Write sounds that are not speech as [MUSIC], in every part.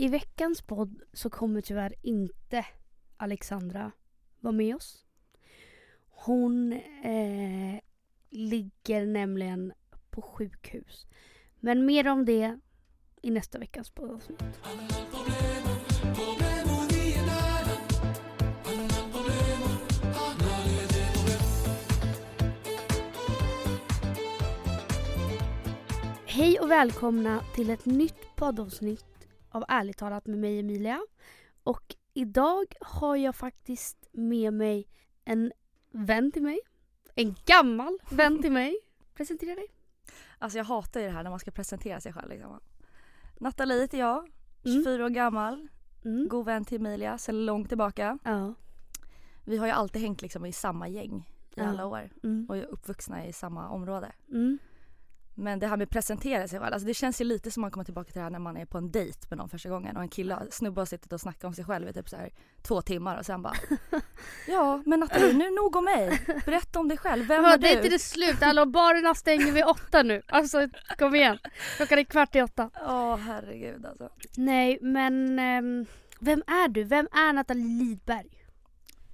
I veckans podd så kommer tyvärr inte Alexandra vara med oss. Hon eh, ligger nämligen på sjukhus. Men mer om det i nästa veckas poddavsnitt. Hej och välkomna till ett nytt poddavsnitt av Ärligt talat med mig Emilia. Och idag har jag faktiskt med mig en vän till mig. En gammal vän till mig. [LAUGHS] Presentera dig. Alltså jag hatar ju det här när man ska presentera sig själv liksom. Nathalie heter jag, Mm. 24 år gammal, Mm. god vän till Emilia sedan långt tillbaka. Ja. Vi har ju alltid hängt liksom i samma gäng i Ja. alla år Mm. och är uppvuxna i samma område. Mm. Men det här med att presentera sig själv, alltså det känns ju lite som man kommer tillbaka till det här när man är på en dejt med någon första gången och en kille, snubbe har suttit och snackat om sig själv i typ så här två timmar och sen bara [LAUGHS] Ja men Nathalie nu nog om mig, berätta om dig själv, vem Ja, är dejten du? är slut. Hallå, barerna stänger vid åtta nu. Alltså kom igen. Klockan är kvart i åtta. Åh herregud alltså. Nej men ehm, vem är du? Vem är Nathalie Lidberg?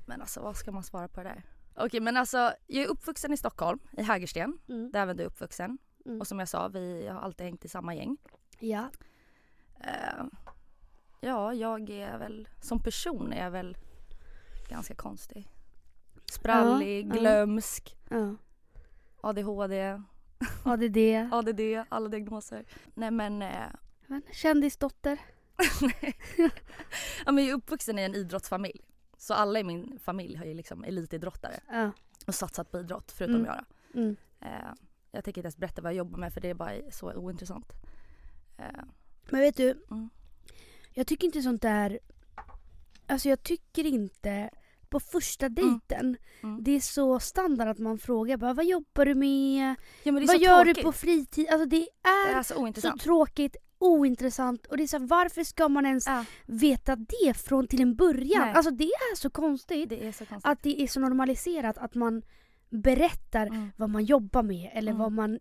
Men alltså vad ska man svara på det där? Okej men alltså jag är uppvuxen i Stockholm, i Hägersten, Mm. där även du är uppvuxen. Mm. Och som jag sa, vi har alltid hängt i samma gäng. Ja. Eh, ja, jag är väl, som person är jag väl ganska konstig. Sprallig, Ja, glömsk, ja. ADHD, [LAUGHS] ADD. ADD, alla diagnoser. Nej men, eh, Men, Kändisdotter. [LAUGHS] ja, men jag är uppvuxen i en idrottsfamilj. Så alla i min familj har ju liksom elitidrottare Ja. och satsat på idrott förutom Mm. jag. Mm. Eh, jag tänker inte ens berätta vad jag jobbar med för det är bara så ointressant. Eh, Men vet du, Mm. jag tycker inte sånt där... Alltså jag tycker inte... På första dejten, mm. det är så standard att man frågar bara, vad jobbar du med? Ja, Vad gör tråkigt. du på fritid? Alltså det är, Det är så så tråkigt, ointressant och det är så här, varför ska man ens Ja, veta det från till en början? Nej. Alltså det är så konstigt det är så konstigt. att det är så normaliserat att man berättar Mm. vad man jobbar med eller Mm. vad man...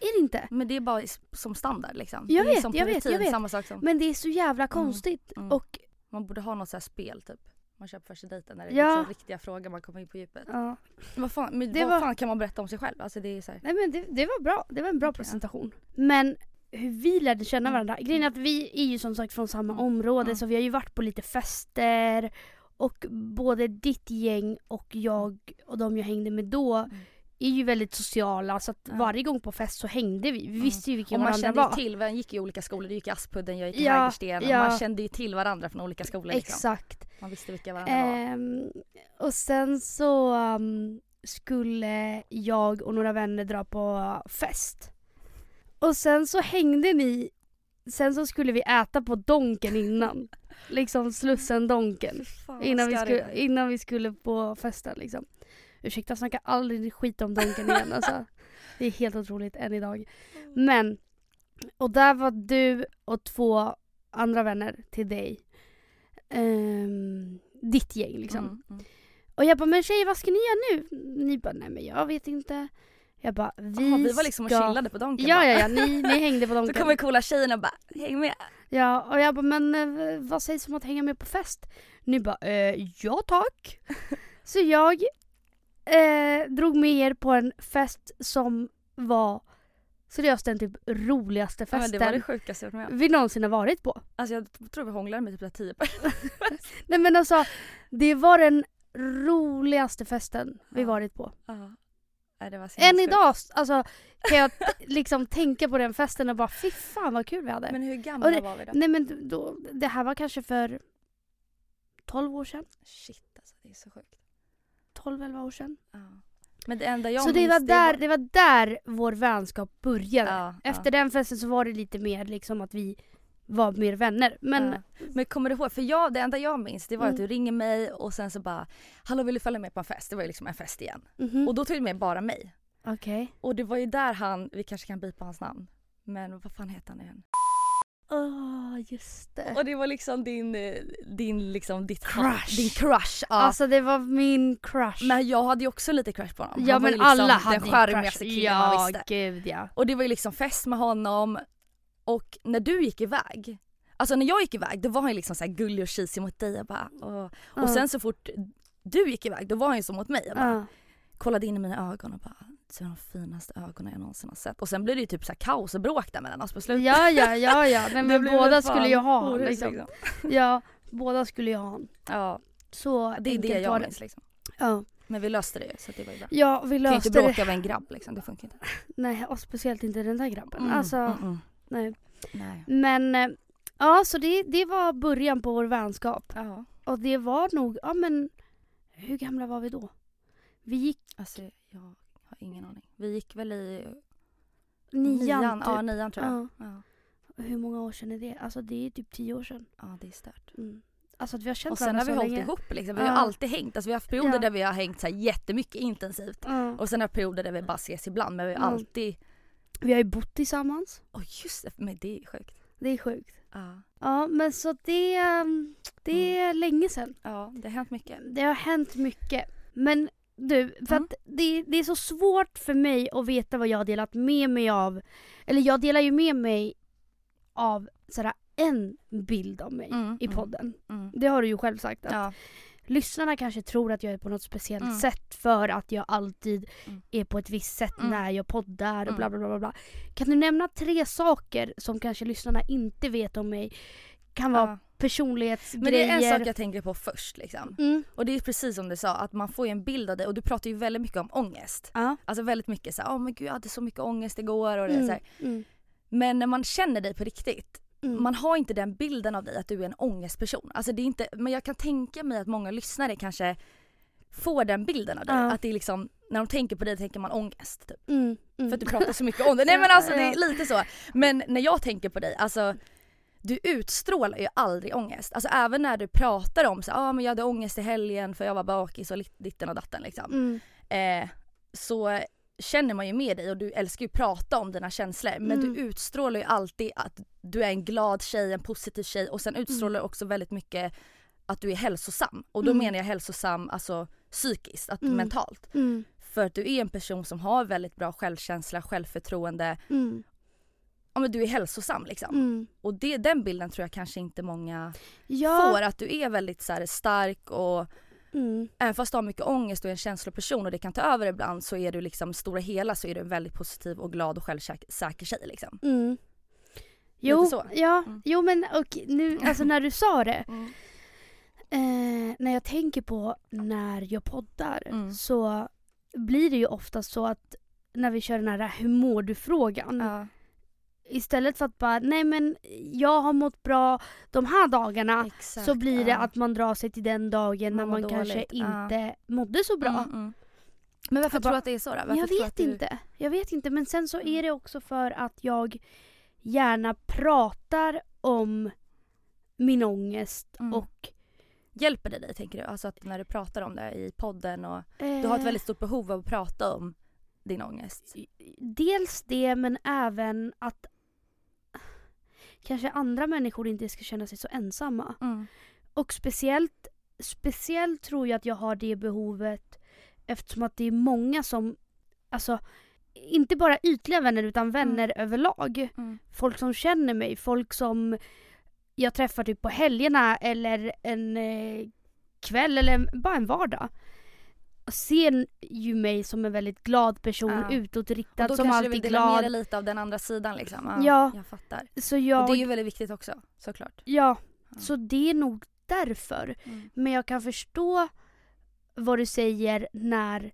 Är det inte? Men det är bara som standard liksom. Jag vet, jag vet, jag vet. Samma sak som, Men det är så jävla konstigt. mm. Och man borde ha något så här spel typ. Man på första dejten när det är Ja. liksom riktiga frågor man kommer in på djupet. ja. Vad fan, men Det vad var- fan kan man berätta om sig själv? Alltså det är så här, Nej men det, det var bra. Det var en bra ja. presentation. Men hur vi lärde känna Mm. varandra. Grejen är att vi är ju som sagt från samma Mm. område Mm. så vi har ju varit på lite fester. Och både ditt gäng och jag och de jag hängde med då Mm. är ju väldigt sociala så att Ja. varje gång på fest så hängde vi. Vi Mm. visste ju vilka och man varandra kände ju var. till, vi gick i olika skolor, du gick i Aspudden, jag gick i Ja, Hägersten. ja. Man kände ju till varandra från olika skolor liksom. Exakt. Man visste vilka varandra var. Ehm, och sen så um, skulle jag och några vänner dra på fest. Och sen så hängde ni, sen så skulle vi äta på Donken innan. Liksom Slussen Donken. Fan, Innan vi, är. innan vi skulle på festen liksom. Ursäkta, snacka aldrig skit om Donken igen [LAUGHS] alltså. Det är helt otroligt än idag. Men, och där var du och två andra vänner till dig. Ehm, ditt gäng liksom. Mm, mm. Och jag bara, men tjejer vad ska ni göra nu? Ni bara, nej men jag vet inte. Jag bara, vi Jaha, vi var liksom och ska... chillade på Donken Ja, ja, ja, ni, ni hängde på [LAUGHS] Så Donken. kommer coola tjejerna och bara, häng med. Ja, och jag bara, men eh, vad sägs om att hänga med på fest? Ni bara, eh, ja tack. [LAUGHS] Så jag eh, drog med er på en fest som var seriöst den typ roligaste Ja, festen det var det sjukaste jag vi någonsin har varit på. Alltså jag tror vi hånglade med typ 10 personer. [LAUGHS] Nej men alltså, det var den roligaste festen vi Ja. varit på. Ja. Nej, det var Än idag alltså, kan jag [LAUGHS] liksom tänka på den festen och bara fy fan vad kul vi hade. Men hur gamla det- var vi då? Nej men då, det här var kanske för 12 år sedan. Shit alltså, det är så sjukt. 12-11 år sedan. Ja. Men det enda jag så det minns var, där, det var där vår vänskap började. Ja, Efter den festen så var det lite mer liksom att vi var mer vänner. Men ja. Men kommer du ihåg, för jag, det enda jag minns det var att Mm. du ringer mig och sen så bara Hallå vill du följa med på en fest? Det var ju liksom en fest igen. mhm. Och då tog du med bara mig. okej. Och det var ju där han, vi kanske kan bipa hans namn. Men vad fan heter han igen? Åh, just det. Och det var liksom din, eh, din liksom ditt Crush. Din crush. Ja. Alltså det var min crush. men jag hade ju också lite crush på honom. ja Han var men ju liksom alla hade den en charmigaste killen man Ja, visste. gud ja. Och det var ju liksom fest med honom. Och när du gick iväg Alltså när jag gick iväg då var han liksom så här gullig och cheesy mot dig. Jag bara, och, och sen så fort du gick iväg då var han ju så mot mig. Jag bara, kollade in i mina ögon och bara har de finaste ögonen jag någonsin har sett. Och sen blev det ju typ så här kaos och bråk där mellan oss på slutet. Ja, ja, ja, ja. [LAUGHS] Det men blev båda skulle ju ha horhus, liksom. [LAUGHS] Ja, båda skulle ju ha en. Ja, Så det är det jag det. minns liksom. Ja. Men vi löste det ju så det var ju bra. ja, vi Du kan ju inte löste det. bråka med en grabb liksom, det funkar inte. [LAUGHS] Nej, och speciellt inte den där grabben. Mm, Alltså, mm, mm. Nej. Nej. Men, eh, ja så det, det var början på vår vänskap. Ja, Och det var nog, ja men, hur gamla var vi då? Vi gick alltså jag har ingen aning. Vi gick väl i nian, typ. Ja, nian tror jag. Ja. Hur många år sedan är det? Alltså det är typ tio år sedan. ja, det är stört. Mm. Alltså att vi har känt Och sen har vi hållit länge. ihop liksom. Vi har Ja. alltid hängt. Alltså vi har haft perioder Ja. där vi har hängt så här jättemycket intensivt. Ja. Och sen har vi perioder där vi bara ses ibland men vi har Mm. alltid... Vi har ju bott tillsammans. Åh just det, men det är sjukt. Det är sjukt. Ja. Ja men så det, ehm, det Mm. är länge sedan. ja, det har hänt mycket. Det har hänt mycket. Men du, för Mm. att det, det är så svårt för mig att veta vad jag har delat med mig av. Eller jag delar ju med mig av sådär en bild av mig Mm, i mm, podden. Mm. Det har du ju själv sagt. Att Ja. Lyssnarna kanske tror att jag är på något speciellt Mm. sätt för att jag alltid Mm. är på ett visst sätt Mm. när jag poddar och Mm. bla bla bla bla. Kan du nämna tre saker som kanske lyssnarna inte vet om mig? Kan vara Ja. personlighetsgrejer. Men det är en sak jag tänker på först liksom. Mm. Och det är precis som du sa att man får ju en bild av dig och du pratar ju väldigt mycket om ångest. Ja. Alltså väldigt mycket såhär, åh men gud jag hade så mycket ångest igår och det så Mm. Mm. Men när man känner dig på riktigt, Mm. man har inte den bilden av dig att du är en ångestperson. Alltså det är inte, men jag kan tänka mig att många lyssnare kanske får den bilden av dig. Ja. Att det är liksom, när de tänker på dig tänker man ångest. Typ. Mm. Mm. För att du pratar så mycket om det. Nej men alltså det är lite så. Men när jag tänker på dig, alltså du utstrålar ju aldrig ångest. Alltså även när du pratar om så ah, men jag hade ångest i helgen för jag var bakis och ditten och datten liksom. Mm. Eh, så känner man ju med dig och du älskar ju att prata om dina känslor men Mm. du utstrålar ju alltid att du är en glad tjej, en positiv tjej och sen utstrålar du också väldigt mycket att du är hälsosam. Och då Mm. menar jag hälsosam alltså psykiskt, att Mm. mentalt. Mm. För att du är en person som har väldigt bra självkänsla, självförtroende. Mm. Ja men du är hälsosam liksom. Mm. Och det, den bilden tror jag kanske inte många Ja. får. Att du är väldigt så här, stark och Mm. även fast du har mycket ångest och är en känsloperson och det kan ta över ibland så är du liksom stora hela så är du en väldigt positiv och glad och självsäker tjej liksom. Mm. Jo, så. ja, Mm. jo men och nu, alltså när du sa det. [LAUGHS] Eh, när jag tänker på när jag poddar Mm. så blir det ju ofta så att när vi kör den här hur mår du-frågan. Ja, Istället för att bara nej men jag har mått bra de här dagarna. exakt. Så blir det ja. att man drar sig till den dagen när Man kanske dåligt, ja. inte mådde så bra. Mm, mm. Men varför Jag tror du att det är så då? Varför jag vet du... inte. Jag vet inte men sen så Mm. är det också för att jag gärna pratar om min ångest Mm. och Hjälper det dig tänker du? Alltså att när du pratar om det i podden och du har ett eh, väldigt stort behov av att prata om din ångest. Dels det men även att kanske andra människor inte ska känna sig så ensamma. Mm. Och speciellt, speciellt tror jag att jag har det behovet eftersom att det är många som, alltså inte bara ytliga vänner utan vänner överlag. Mm. Folk som känner mig, folk som jag träffar typ på helgerna eller en eh, kväll eller en- bara en vardag. Ser ju mig som en väldigt glad person, Ja. utåtriktad, Och då som kanske du alltid vill dela med glad. dig lite av den andra sidan liksom. Ja, Ja. Jag fattar. Så Och jag, det är ju väldigt viktigt också såklart. ja, Ja. så det är nog därför. Mm. Men jag kan förstå vad du säger när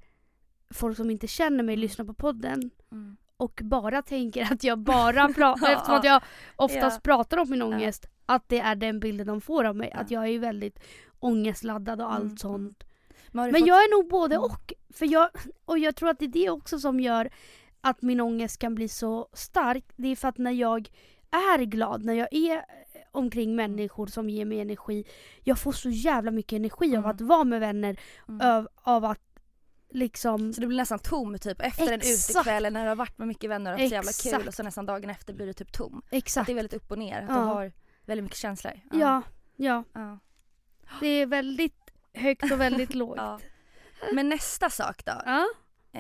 folk som inte känner mig Mm. lyssnar på podden Mm. och bara tänker att jag bara pratar, [LAUGHS] [LAUGHS] eftersom att jag oftast Ja. pratar om min ångest, att det är den bilden de får av mig. Att jag är väldigt ångestladdad och allt Mm, sånt. Men, Men fått... jag är nog både Mm. och. För jag, och jag tror att det är det också som gör att min ångest kan bli så stark. Det är för att när jag är glad, när jag är omkring människor som ger mig energi. Jag får så jävla mycket energi av Mm. att vara med vänner. Mm. Av, av att liksom... Så du blir nästan tom typ efter en Exakt. utekväll när du har varit med mycket vänner och haft så jävla kul och så nästan dagen efter blir du typ tom. Att Exakt. det är väldigt upp och ner, att Ja. du har väldigt mycket känslor. Ja, ja. Ja. Det är väldigt högt och väldigt [LAUGHS] lågt. Ja. Men nästa sak då. Ja.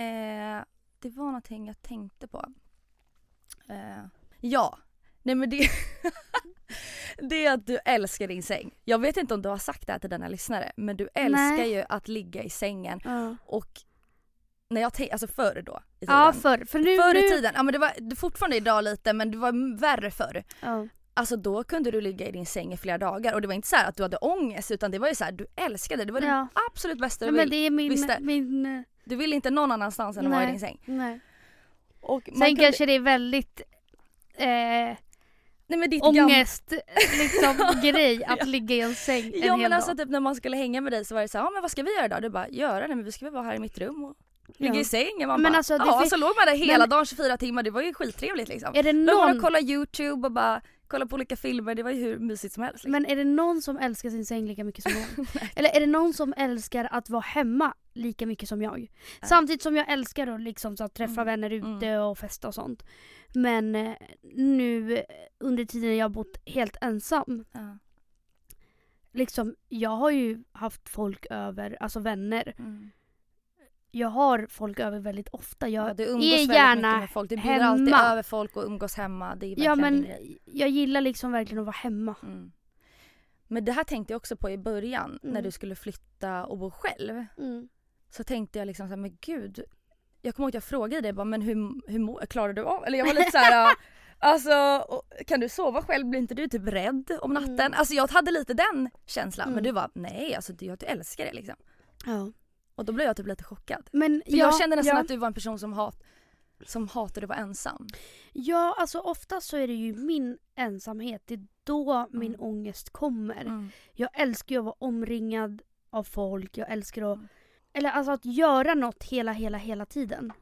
Eh, det var någonting jag tänkte på. Eh, ja, Nej men det, [LAUGHS] det är att du älskar din säng. Jag vet inte om du har sagt det här till dina lyssnare men du älskar Nej. ju att ligga i sängen Ja, och när jag tänker, alltså förr då i tiden. ja förr. För nu... Förr i tiden, ja men det var fortfarande idag lite men det var värre förr. ja. Alltså då kunde du ligga i din säng i flera dagar och det var inte så här att du hade ångest utan det var ju så här, du älskade det. Det var Ja. det absolut bästa du men vill. det är min... visste. min eh, Du vill inte någon annanstans än att vara i din säng. nej. Och man Sen kunde, kanske det är väldigt eh, nej men ditt ångest [LAUGHS] liksom grej att Ja. ligga i en säng en Ja hel men alltså dag. typ när man skulle hänga med dig så var det så här, ja men vad ska vi göra idag? Du bara, göra? Nej men vi ska väl vara här i mitt rum och ligga Ja. i sängen. Man Men bara, alltså, ja fin- så låg man där hela Men- dagen 24 timmar, det var ju skittrevligt liksom. Är det man någon, och kollade youtube och bara kolla på olika filmer, det var ju hur mysigt som helst. Liksom. men är det någon som älskar sin säng lika mycket som jag? [LAUGHS] Eller är det någon som älskar att vara hemma lika mycket som jag? Samtidigt som jag älskar att liksom, så att träffa Mm. vänner ute och festa och sånt. Men eh, nu eh, under tiden jag har bott helt ensam, Ja. liksom, jag har ju haft folk över, alltså vänner. Mm. Jag har folk över väldigt ofta. Jag Ja, du umgås är gärna med folk, du bjuder alltid hemma. över folk och umgås hemma. Det är Ja men jag gillar liksom verkligen att vara hemma. Mm. Men det här tänkte jag också på i början när Mm. du skulle flytta och bo själv. Så tänkte jag liksom så här, men gud. Jag kommer ihåg att jag frågade dig bara, men hur, hur klarar du av? Eller jag var lite så här. [LAUGHS] Alltså kan du sova själv? Blir inte du typ rädd om natten? Mm. Alltså jag hade lite den känslan men Mm. du var nej alltså du, du älskar det liksom. Ja. Och då blev jag typ lite chockad. Men För ja, jag kände nästan ja, att du var en person som, hat, som hatade att vara ensam. Ja, alltså oftast så är det ju min ensamhet. Det är då min Mm. ångest kommer. Mm. Jag älskar ju att vara omringad av folk. Jag älskar att... Mm. Eller alltså att göra något hela, hela, hela tiden.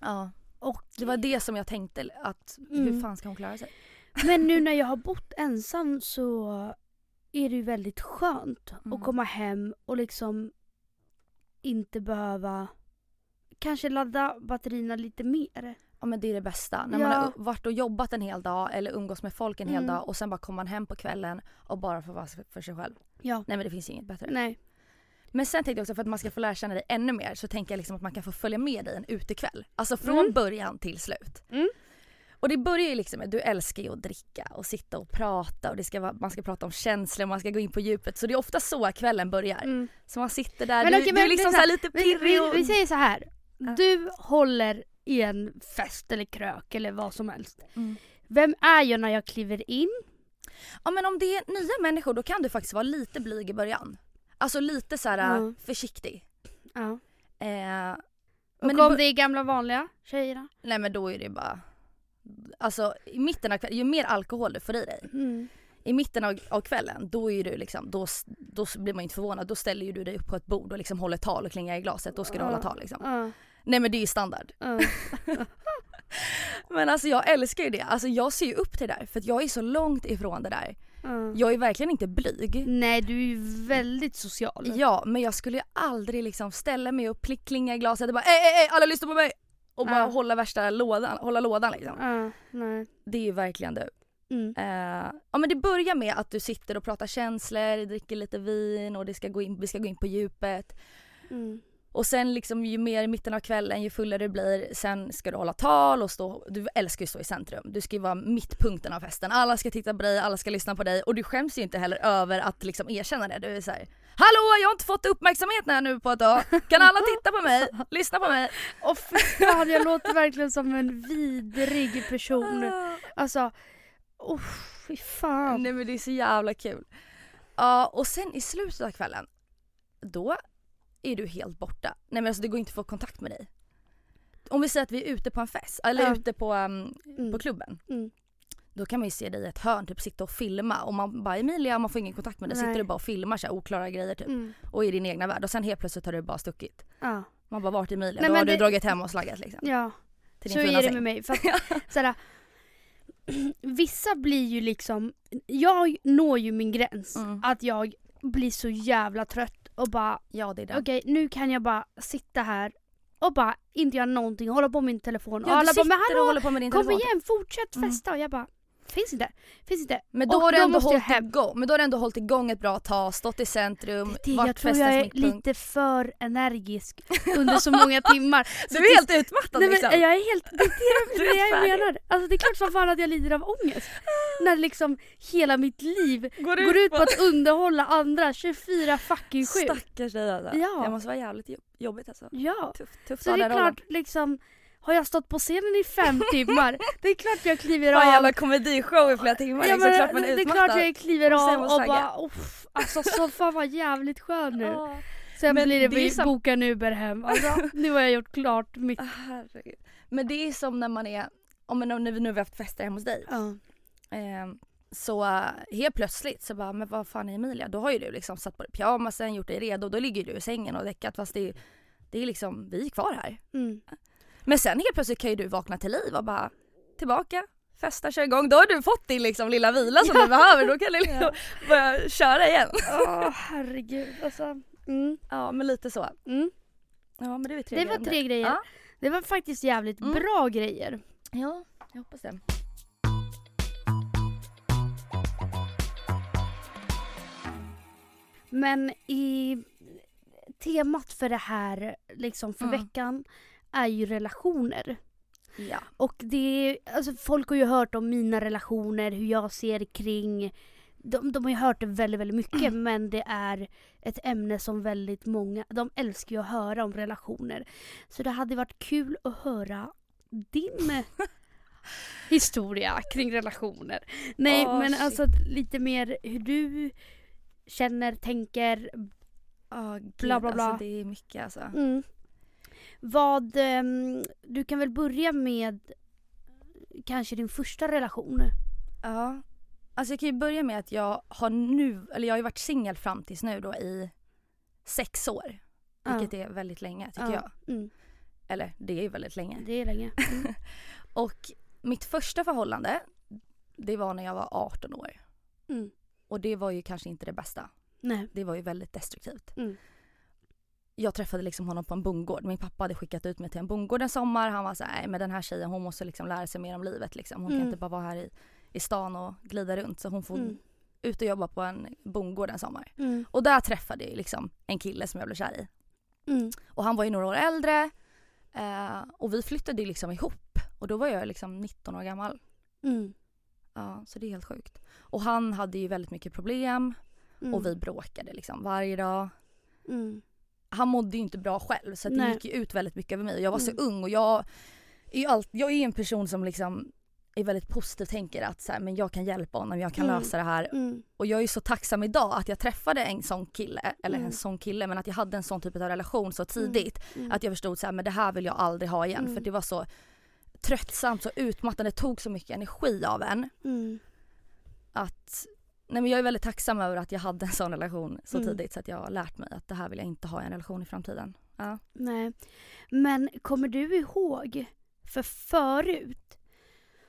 Ja. Och, Det var det som jag tänkte att hur Mm. fan ska hon klara sig? Men nu när [LAUGHS] jag har bott ensam så är det ju väldigt skönt Mm. att komma hem och liksom inte behöva kanske ladda batterierna lite mer. Ja men det är det bästa. När Ja. man har varit och jobbat en hel dag eller umgås med folk en hel Mm. dag och sen bara kommer man hem på kvällen och bara får vara för sig själv. Ja. Nej men det finns inget bättre. Nej. Men sen tänkte jag också för att man ska få lära känna dig ännu mer så tänker jag liksom att man kan få följa med dig en utekväll. Alltså från Mm. början till slut. Mm. Och det börjar ju liksom med, du älskar ju att dricka och sitta och prata och det ska vara, man ska prata om känslor, man ska gå in på djupet. Så det är ofta så kvällen börjar. Mm. Så man sitter där, Men du, okej, du är men liksom så här lite Vi, pirrig vi, och... vi säger så här. Ja. Du håller i en fest eller krök eller vad som helst. Mm. Vem är jag när jag kliver in? Ja men om det är nya människor då kan du faktiskt vara lite blyg i början. Alltså lite så här Mm. försiktig. Ja. Eh, Och men om bör- det är gamla vanliga tjejerna? Nej men då är det bara... Alltså i mitten av kvällen, ju mer alkohol du får i dig. Mm. I mitten av, av kvällen då är du liksom, då, då blir man inte förvånad. Då ställer ju du dig upp på ett bord och liksom håller tal och klingar i glaset. Då ska du hålla tal liksom. Nej men det är ju standard. [LAUGHS] Men alltså jag älskar ju det. Alltså jag ser ju upp till det där för att jag är så långt ifrån det där. Ja. Jag är verkligen inte blyg. Nej du är ju väldigt social. Ja men jag skulle ju aldrig liksom ställa mig upp, klinga i glaset och bara ej, ej, ej alla lyssna på mig! Och bara hålla värsta lådan, hålla lådan liksom. Det är ju verkligen du. Mm. Eh, ja men det börjar med att du sitter och pratar känslor, dricker lite vin och det ska gå in, vi ska gå in på djupet. Mm. Och sen liksom ju mer i mitten av kvällen, ju fullare du blir, sen ska du hålla tal och stå, du älskar ju att stå i centrum. Du ska ju vara mittpunkten av festen. Alla ska titta på dig, alla ska lyssna på dig och du skäms ju inte heller över att liksom erkänna det. Du är såhär Hallå jag har inte fått uppmärksamhet här nu på ett tag. Kan alla titta på mig? Lyssna på mig? [LAUGHS] Och fan jag låter verkligen som en vidrig person. Alltså, oh, fy fan. Nej men det är så jävla kul. Ja och sen i slutet av kvällen, då är du helt borta. Nej men alltså det går inte att få kontakt med dig. Om vi säger att vi är ute på en fest, eller Ja. ute på, um, Mm. på klubben. Mm. Då kan man ju se dig i ett hörn, typ sitta och filma och man bara Emilia, man får ingen kontakt med dig. Nej. Sitter du bara och filmar så här oklara grejer typ. Mm. Och i din egna värld och sen helt plötsligt har du bara stuckit. Ja. Man bara vart är Emilia? Nej, Då har du det- dragit hem och slaggat liksom. ja. Till Så din fina är det med mig. För att, [LAUGHS] såhär, [CLEARS THROAT] vissa blir ju liksom, jag når ju min gräns. Mm. Att jag blir så jävla trött och bara Ja det är det. okej nu kan jag bara sitta här och bara inte göra någonting, hålla på med min telefon. och Ja, du alla bara men och hallå håller på med din kom telefon. igen fortsätt Mm. festa och jag bara finns inte. Finns inte. Men då Och har du då ändå hållit igång, men då har du ändå hållit igång ett bra tag, stått i centrum, Det, varit jag tror jag är lite för energisk under så många timmar. [LAUGHS] Du är helt utmattad Nej, liksom. men jag är helt, det [LAUGHS] är det, det jag menar. Alltså det är klart som fan att jag lider av ångest. [LAUGHS] När liksom hela mitt liv Går går ut på att underhålla andra 24 fucking 7. Stackars dig alltså. Ja. Det måste vara jävligt jobb- jobbigt alltså. Ja. Tufft, tufft Så det är klart liksom, har jag stått på scenen i fem [LAUGHS] timmar, det är klart jag kliver av. jävla komedishow i flera timmar, Ja, liksom, men klart man är det är klart jag kliver Och av och tagga. bara uff, alltså så [LAUGHS] fan vad jävligt skön nu. Sen Men blir det, det vi som- boka en Uber hem. Alltså, nu har jag gjort klart mitt. Ah, herregud. Men det är som när man är, om nu, nu har vi haft fester hemma hos dig. Ja. Eh, så helt plötsligt så bara, men vad fan är Emilia? Då har ju du liksom satt på dig pyjamasen, gjort dig redo, då ligger du i sängen och däckat fast det är, det är liksom, vi är kvar här. Mm. Men sen helt plötsligt kan ju du vakna till liv och bara tillbaka, festa, kör igång. Då har du fått din liksom lilla vila som du behöver, då kan du liksom börja köra igen. Åh herregud alltså. Mm. Ja men lite så. Mm. Ja men det är tre Det var grejer. tre grejer. Ja. Det var faktiskt jävligt Mm. bra grejer. ja, jag hoppas det. Men i temat för det här, liksom för Mm. veckan, är ju relationer. Ja. Och det alltså folk har ju hört om mina relationer, hur jag ser kring de, de har ju hört det väldigt, väldigt mycket [CLEARS THROAT] men det är ett ämne som väldigt många, de älskar ju att höra om relationer. Så det hade varit kul att höra din [LAUGHS] historia kring relationer. Nej Åh, men shit. alltså lite mer hur du känner, tänker. Oh, gud, Bla, bla, bla. Alltså, det är mycket alltså. Mm. Vad, ehm, du kan väl börja med kanske din första relation? Ja. Alltså jag kan ju börja med att jag har nu, eller jag har ju varit singel fram tills nu då i sex år. Ja. Vilket är väldigt länge tycker Ja. jag. Mm. Eller det är ju väldigt länge. Det är länge. Mm. [LAUGHS] Och mitt första förhållande, det var när jag var 18 år. Mm. Och det var ju kanske inte det bästa. Nej. Det var ju väldigt destruktivt. Jag träffade liksom honom på en bondgård. Min pappa hade skickat ut mig till en bondgård en sommar. Han var så här, "Nej, men den här tjejen hon måste liksom lära sig mer om livet liksom. Hon Mm. kan inte bara vara här i, i stan och glida runt. Så hon får Mm. ut och jobba på en bondgård en sommar. Mm. Och där träffade jag liksom en kille som jag blev kär i. Mm. Och han var ju några år äldre. Eh, och vi flyttade liksom ihop. Och då var jag liksom 19 år gammal. Mm. Ja, så det är helt sjukt. Och han hade ju väldigt mycket problem. Mm. Och vi bråkade liksom varje dag. Mm. Han mådde ju inte bra själv så det gick ju ut väldigt mycket över mig. Jag var så Mm. ung och jag är ju allt, jag är en person som liksom är väldigt positiv tänker att så här, men jag kan hjälpa honom, jag kan Mm. lösa det här. Mm. Och jag är så tacksam idag att jag träffade en sån kille, eller Mm. en sån kille men att jag hade en sån typ av relation så tidigt. Mm. Att jag förstod så här, men det här vill jag aldrig ha igen Mm. för det var så tröttsamt, så utmattande, det tog så mycket energi av en. Mm. Att, nej men jag är väldigt tacksam över att jag hade en sån relation så Mm. tidigt så att jag har lärt mig att det här vill jag inte ha i en relation i framtiden. Ja. Nej. Men kommer du ihåg, för förut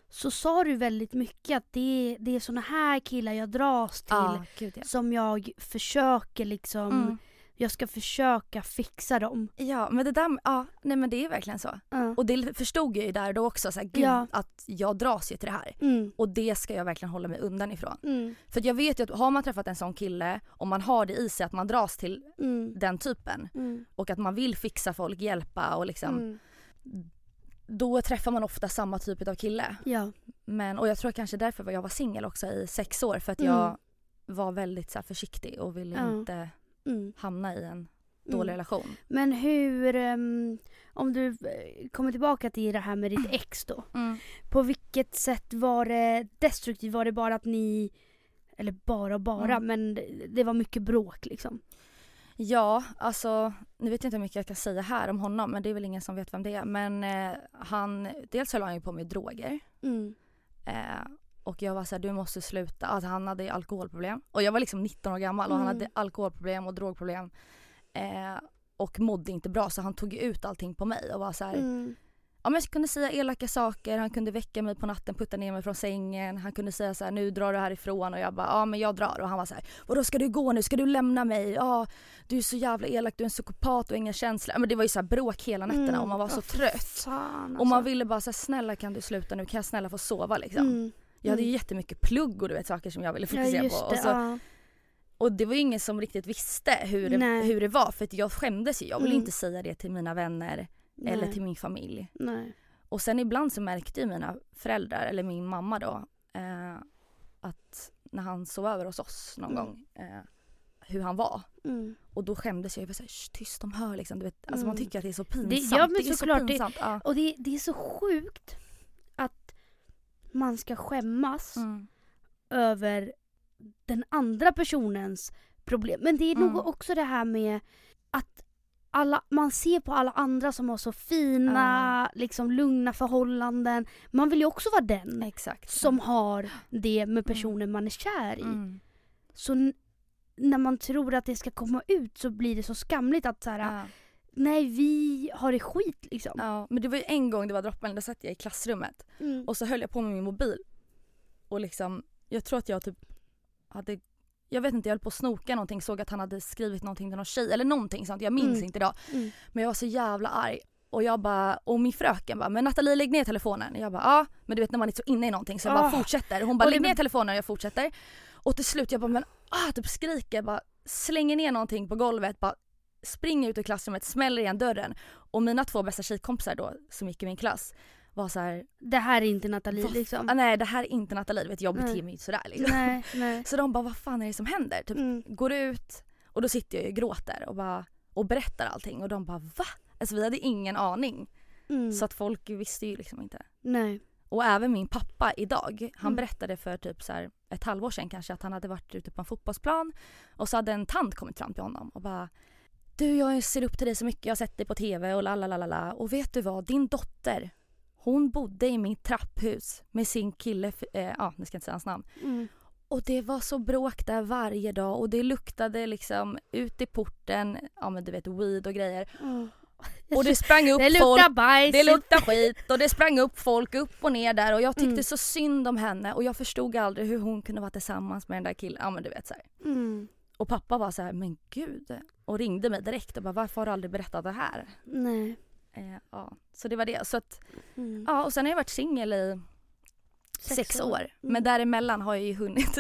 så sa du väldigt mycket att det, det är såna här killar jag dras till Ja, gud ja. som jag försöker liksom, Mm. Jag ska försöka fixa dem. Ja men det där, ja nej men det är verkligen så. Ja. Och det förstod jag ju där då också så här, gud Ja. att jag dras ju till det här. Mm. Och det ska jag verkligen hålla mig undan ifrån. Mm. För jag vet ju att har man träffat en sån kille och man har det i sig att man dras till Mm. den typen Mm. och att man vill fixa folk, hjälpa och liksom Mm. då träffar man ofta samma typ av kille. Ja. Men, och jag tror kanske därför var jag var singel också i sex år för att Mm. jag var väldigt så här, försiktig och ville inte Mm. hamna i en dålig Mm. relation. Men hur, ehm, om du eh, kommer tillbaka till det här med ditt ex då. På vilket sätt var det destruktivt? Var det bara att ni, eller bara och bara, Mm. men det- det var mycket bråk liksom? Ja, alltså nu vet jag inte hur mycket jag kan säga här om honom men det är väl ingen som vet vem det är. Men eh, han, dels höll han ju på med droger. Mm. Eh, och jag var såhär, du måste sluta. Alltså, han hade alkoholproblem. Och jag var liksom 19 år gammal och han Mm. hade alkoholproblem och drogproblem. Eh, och mådde inte bra så han tog ut allting på mig och var så här, Mm. ja, men jag kunde säga elaka saker, han kunde väcka mig på natten, putta ner mig från sängen. Han kunde säga så här, nu drar du härifrån och jag bara, ja men jag drar. Och han var så här, vadå ska du gå nu? Ska du lämna mig? Ja, du är så jävla elak, du är en psykopat och inga känslor. Men det var ju så bråk hela nätterna Mm. och man var så Ja, trött. Fan, Och man alltså. ville bara säga snälla kan du sluta nu, kan jag snälla få sova liksom. Mm. Jag hade ju Mm. jättemycket plugg och du vet saker som jag ville Ja fokusera just på. det. Och, så, ja. och det var ju ingen som riktigt visste hur det, hur det var för jag skämdes ju. Jag ville Mm. inte säga det till mina vänner eller Nej. till min familj. Nej. Och sen ibland så märkte ju mina föräldrar, eller min mamma då, eh, att när han sov över hos oss någon Mm. gång, eh, hur han var. Mm. Och då skämdes jag. Jag var såhär, "Shh, tyst de hör liksom. Du vet, alltså man Mm. tycker att det är så pinsamt. Det- ja, men är så såklart, det- pinsamt. Ja. Och det, det är så sjukt man ska skämmas Mm. över den andra personens problem. Men det är nog Mm. också det här med att alla, man ser på alla andra som har så fina, liksom lugna förhållanden. Man vill ju också vara den Exakt. som har det med personen man är kär i. Mm. Så när man tror att det ska komma ut så blir det så skamligt att så här, Ja. Nej vi har det skit liksom. ja. Men det var ju en gång det var droppen, då satt jag i klassrummet Mm. och så höll jag på med min mobil. Och liksom, jag tror att jag typ hade jag vet inte, jag höll på att snoka någonting, såg att han hade skrivit någonting till någon tjej eller någonting sånt, jag minns Mm. inte idag. Mm. Men jag var så jävla arg. Och jag bara, och min fröken bara, men Nathalie lägg ner telefonen. Jag bara, ja. Men du vet när man är så inne i någonting så jag bara Ah. fortsätter. Hon bara, lägg ner telefonen och jag fortsätter. Och till slut jag bara, men ah, typ skriker, bara slänger ner någonting på golvet, bara springer ut ur klassrummet, smäller igen dörren. Och mina två bästa tjejkompisar då, som gick i min klass, var så här, Det här är inte Nathalie "Vad liksom. ah, nej det här är inte Nathalie, du vet jag beter mig inte sådär liksom. nej, nej. Så de bara, vad fan är det som händer? Typ, Mm. går ut och då sitter jag och gråter och, bara, och berättar allting och de bara va? Alltså vi hade ingen aning. Mm. Så att folk visste ju liksom inte. Nej. Och även min pappa idag, han Mm. berättade för typ så här ett halvår sedan kanske att han hade varit ute på en fotbollsplan och så hade en tant kommit fram till honom och bara Du jag ser upp till dig så mycket, jag har sett dig på TV och la la la la och vet du vad, din dotter hon bodde i mitt trapphus med sin kille, eh, ja nu ska jag inte säga hans namn. Mm. Och det var så bråk där varje dag och det luktade liksom ut i porten, ja men du vet weed och grejer. Mm. Och det sprang upp Det folk luktar bajs. det luktar skit och det sprang upp folk upp och ner där och jag tyckte Mm. så synd om henne och jag förstod aldrig hur hon kunde vara tillsammans med den där killen. Ja men du vet så här. Mm. Och pappa var så här, men gud. Och ringde mig direkt och bara varför har du aldrig berättat det här? Nej. Eh, ja. Så det var det. Så att, Mm. ja och sen har jag varit singel i sex, år. Men däremellan har jag ju hunnit,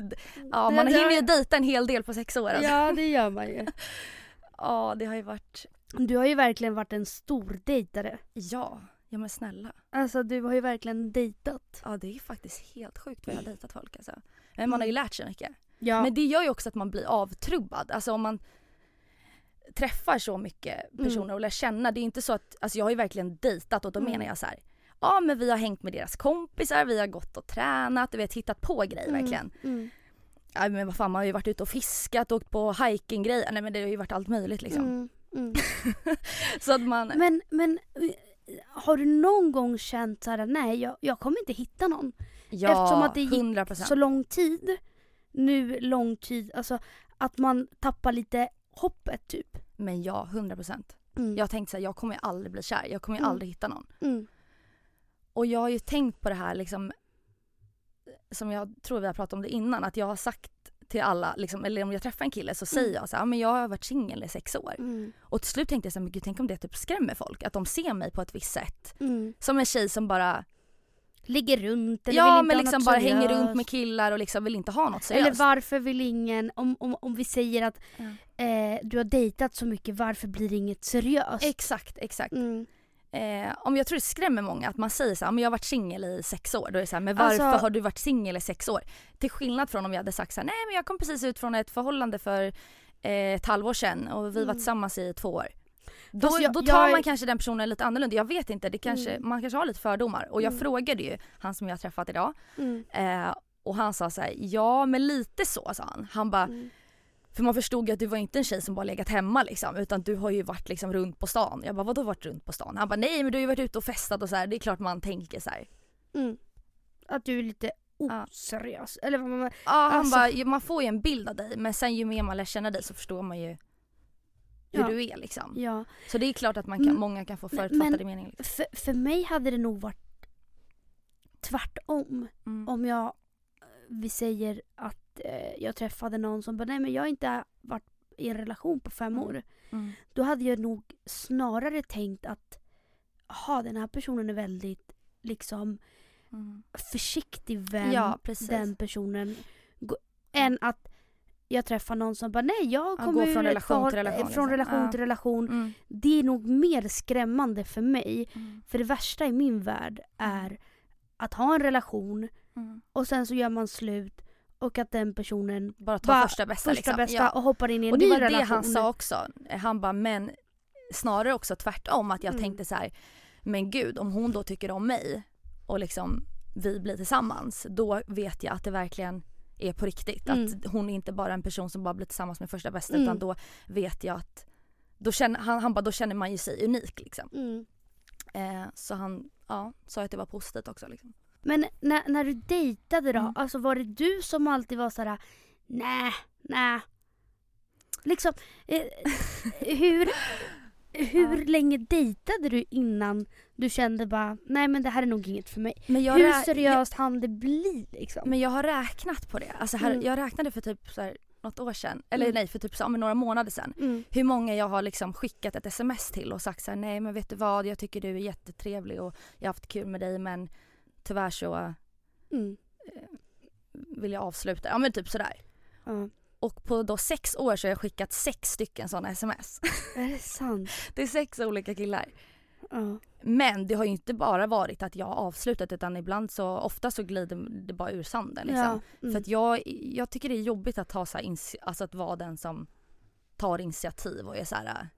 ja man Det- det- hinner ju dejta en hel del på sex år. Alltså. Ja det gör man ju. [LAUGHS] Ja det har ju varit, Du har ju verkligen varit en stor dejtare. ja, ja men snälla. Alltså du har ju verkligen dejtat. Ja det är faktiskt helt sjukt vad jag har dejtat folk alltså. Men man har ju lärt sig mycket. Ja. Men det gör ju också att man blir avtrubbad. Alltså om man träffar så mycket personer Mm. och lär känna. Det är inte så att, alltså jag har ju verkligen dejtat och då Mm. menar jag så här. Ja men vi har hängt med deras kompisar, vi har gått och tränat, du vet hittat på grejer Mm. verkligen. Mm. Ja men vad fan man har ju varit ute och fiskat, åkt på hiking-grejer. Nej men det har ju varit allt möjligt liksom. Mm. Mm. [LAUGHS] Så att man, Men, men har du någon gång känt så här, nej jag, jag kommer inte hitta någon. ja, eftersom att det gick 100%. Så lång tid, nu lång tid, alltså att man tappar lite hoppet typ. Men ja, 100%. Mm. Jag har tänkt så här, jag kommer ju aldrig bli kär, jag kommer ju Mm. aldrig hitta någon. Mm. Och jag har ju tänkt på det här liksom som jag tror vi har pratat om det innan, att jag har sagt till alla, liksom, eller om jag träffar en kille så säger Mm. jag så här, "Ja, men jag har varit singel i sex år. Mm. Och till slut tänkte jag så här, men gud, tänk om det typ skrämmer folk, att de ser mig på ett visst sätt. Mm. Som en tjej som bara, Ligger runt eller vill ja inte men ha liksom något bara hänger seriöst. runt med killar och liksom vill inte ha något Eller seriöst. varför vill ingen, om, om, om vi säger att Ja. eh, du har dejtat så mycket, varför blir det inget seriöst? Exakt, exakt. Mm. Eh, om jag tror det skrämmer många att man säger så här, men jag har varit singel i sex år. Då är det så här, men varför Alltså- har du varit singel i sex år? Till skillnad från om jag hade sagt så här, nej men jag kom precis ut från ett förhållande för eh, ett halvår sedan och vi var Mm. tillsammans i två år. Då, jag- då tar jag- man kanske den personen lite annorlunda. Jag vet inte, det kanske, Mm. man kanske har lite fördomar. Och jag Mm. frågade ju han som jag har träffat idag Mm. eh, och han sa så här, ja men lite så sa han. Han bara, Mm. för man förstod ju att du var inte en tjej som bara legat hemma liksom utan du har ju varit liksom runt på stan. Jag bara vadå varit runt på stan? Han bara nej men du har ju varit ute och festat och så här. det är klart man tänker så. Mm. Att du är lite Ja. oseriös. Eller vad man... Ja han Alltså- bara "Ja, man får ju en bild av dig men sen ju mer man lär känna dig så förstår man ju hur Ja. du är liksom. Ja. Så det är klart att man kan, många kan få Men- förutfattade meningar. Liksom. För, för mig hade det nog varit tvärtom. Mm. Om jag, vi säger att eh, jag träffade någon som bara, nej men jag har inte varit i en relation på fem Mm. år. Mm. Då hade jag nog snarare tänkt att, jaha den här personen är väldigt liksom Mm. försiktig vän Ja, den personen än att jag träffar någon som bara nej jag Ja, kommer gå från relation förhåll- till relation, från liksom. relation Ja. till relation. Mm. Det är nog mer skrämmande för mig. Mm. För det värsta i min värld är att ha en relation Mm. och sen så gör man slut och att den personen Bara ta Bara första bästa första liksom. bästa Ja. och hoppar in i en Och det ny var relation. det han sa också. Han bara, men snarare också tvärtom. Att jag Mm. tänkte så här, men gud om hon då tycker om mig och liksom vi blir tillsammans. Då vet jag att det verkligen är på riktigt. Mm. Att hon är inte bara en person som bara blir tillsammans med första bästa Mm. utan då vet jag att då känner, han, han bara, då känner man ju sig unik liksom. Mm. Eh, så han ja, sa att det var positivt också. Liksom. Men när, när du dejtade då, Mm. alltså var det du som alltid var såhär nej, nej. Liksom, eh, [LAUGHS] hur, hur länge dejtade du innan du kände bara nej men det här är nog inget för mig? Jag Hur seriöst hann det bli liksom? Men jag har räknat på det. Alltså här, Mm. Jag räknade för typ så här, något år sedan, eller Mm. nej för typ så, ja, några månader sedan. Mm. Hur många jag har liksom skickat ett sms till och sagt så här, nej men vet du vad, jag tycker du är jättetrevlig och jag har haft kul med dig men tyvärr så Mm. vill jag avsluta. Ja men typ sådär. Och på då sex år så har jag skickat sex stycken sådana sms. [LAUGHS] Är det sant? Det är sex olika killar. Ja. Men det har ju inte bara varit att jag har avslutat utan ibland så, ofta så glider det bara ur sanden liksom. Ja. Mm. För att jag, jag tycker det är jobbigt att ta så här, alltså att vara den som tar initiativ och är så här.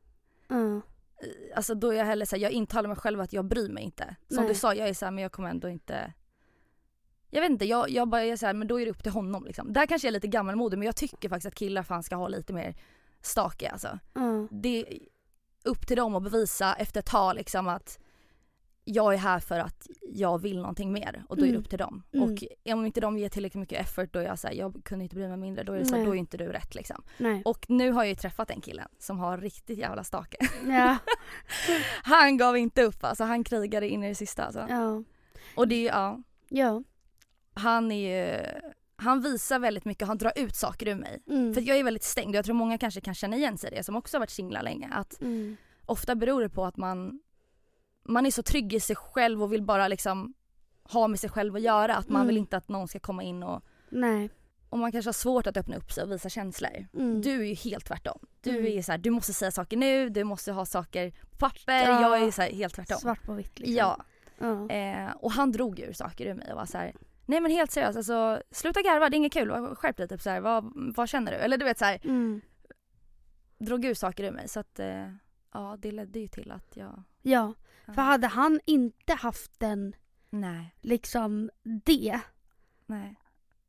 Eh, Alltså då är jag heller så här, jag intalar mig själv att jag bryr mig inte. Som Nej. du sa, jag är så här, men jag kommer ändå inte jag vet inte, jag, jag bara är så här, men då är det upp till honom liksom. Där kanske jag är lite gammalmodig men jag tycker faktiskt att killar fan ska ha lite mer stake alltså. Ja. Det är upp till dem att bevisa efter ett tag liksom att jag är här för att jag vill någonting mer och då är det Mm. upp till dem. Mm. Och om inte de ger tillräckligt mycket effort då är jag såhär, jag kunde inte bry mig mindre. Då är det så här, Nej. då är inte du rätt liksom. Nej. Och nu har jag ju träffat en killen som har riktigt jävla stake. Ja. [LAUGHS] Han gav inte upp alltså, han krigade in i det sista alltså. Ja. Och det är ja, Ja. Han är ju, han visar väldigt mycket, han drar ut saker ur mig. Mm. För jag är väldigt stängd och jag tror många kanske kan känna igen sig i det som också har varit singlar länge. Att Mm. ofta beror det på att man, man är så trygg i sig själv och vill bara liksom ha med sig själv att göra. Att man Mm. vill inte att någon ska komma in och, Nej. och man kanske har svårt att öppna upp sig och visa känslor. Mm. Du är ju helt tvärtom. Du Mm. är så här, du måste säga saker nu, du måste ha saker på papper. Ja. Jag är så här, helt tvärtom. Svart på vitt liksom. Ja, Ja. eh, och han drog ur saker ur mig och var så här. Nej men helt seriöst, alltså sluta garva, det är inget kul. Skärp dig typ så här, vad, vad känner du? Eller du vet så här, Mm. drog ur saker ur mig så att eh, ja det ledde ju till att jag Ja. För hade han inte haft den, Nej, liksom det, nej.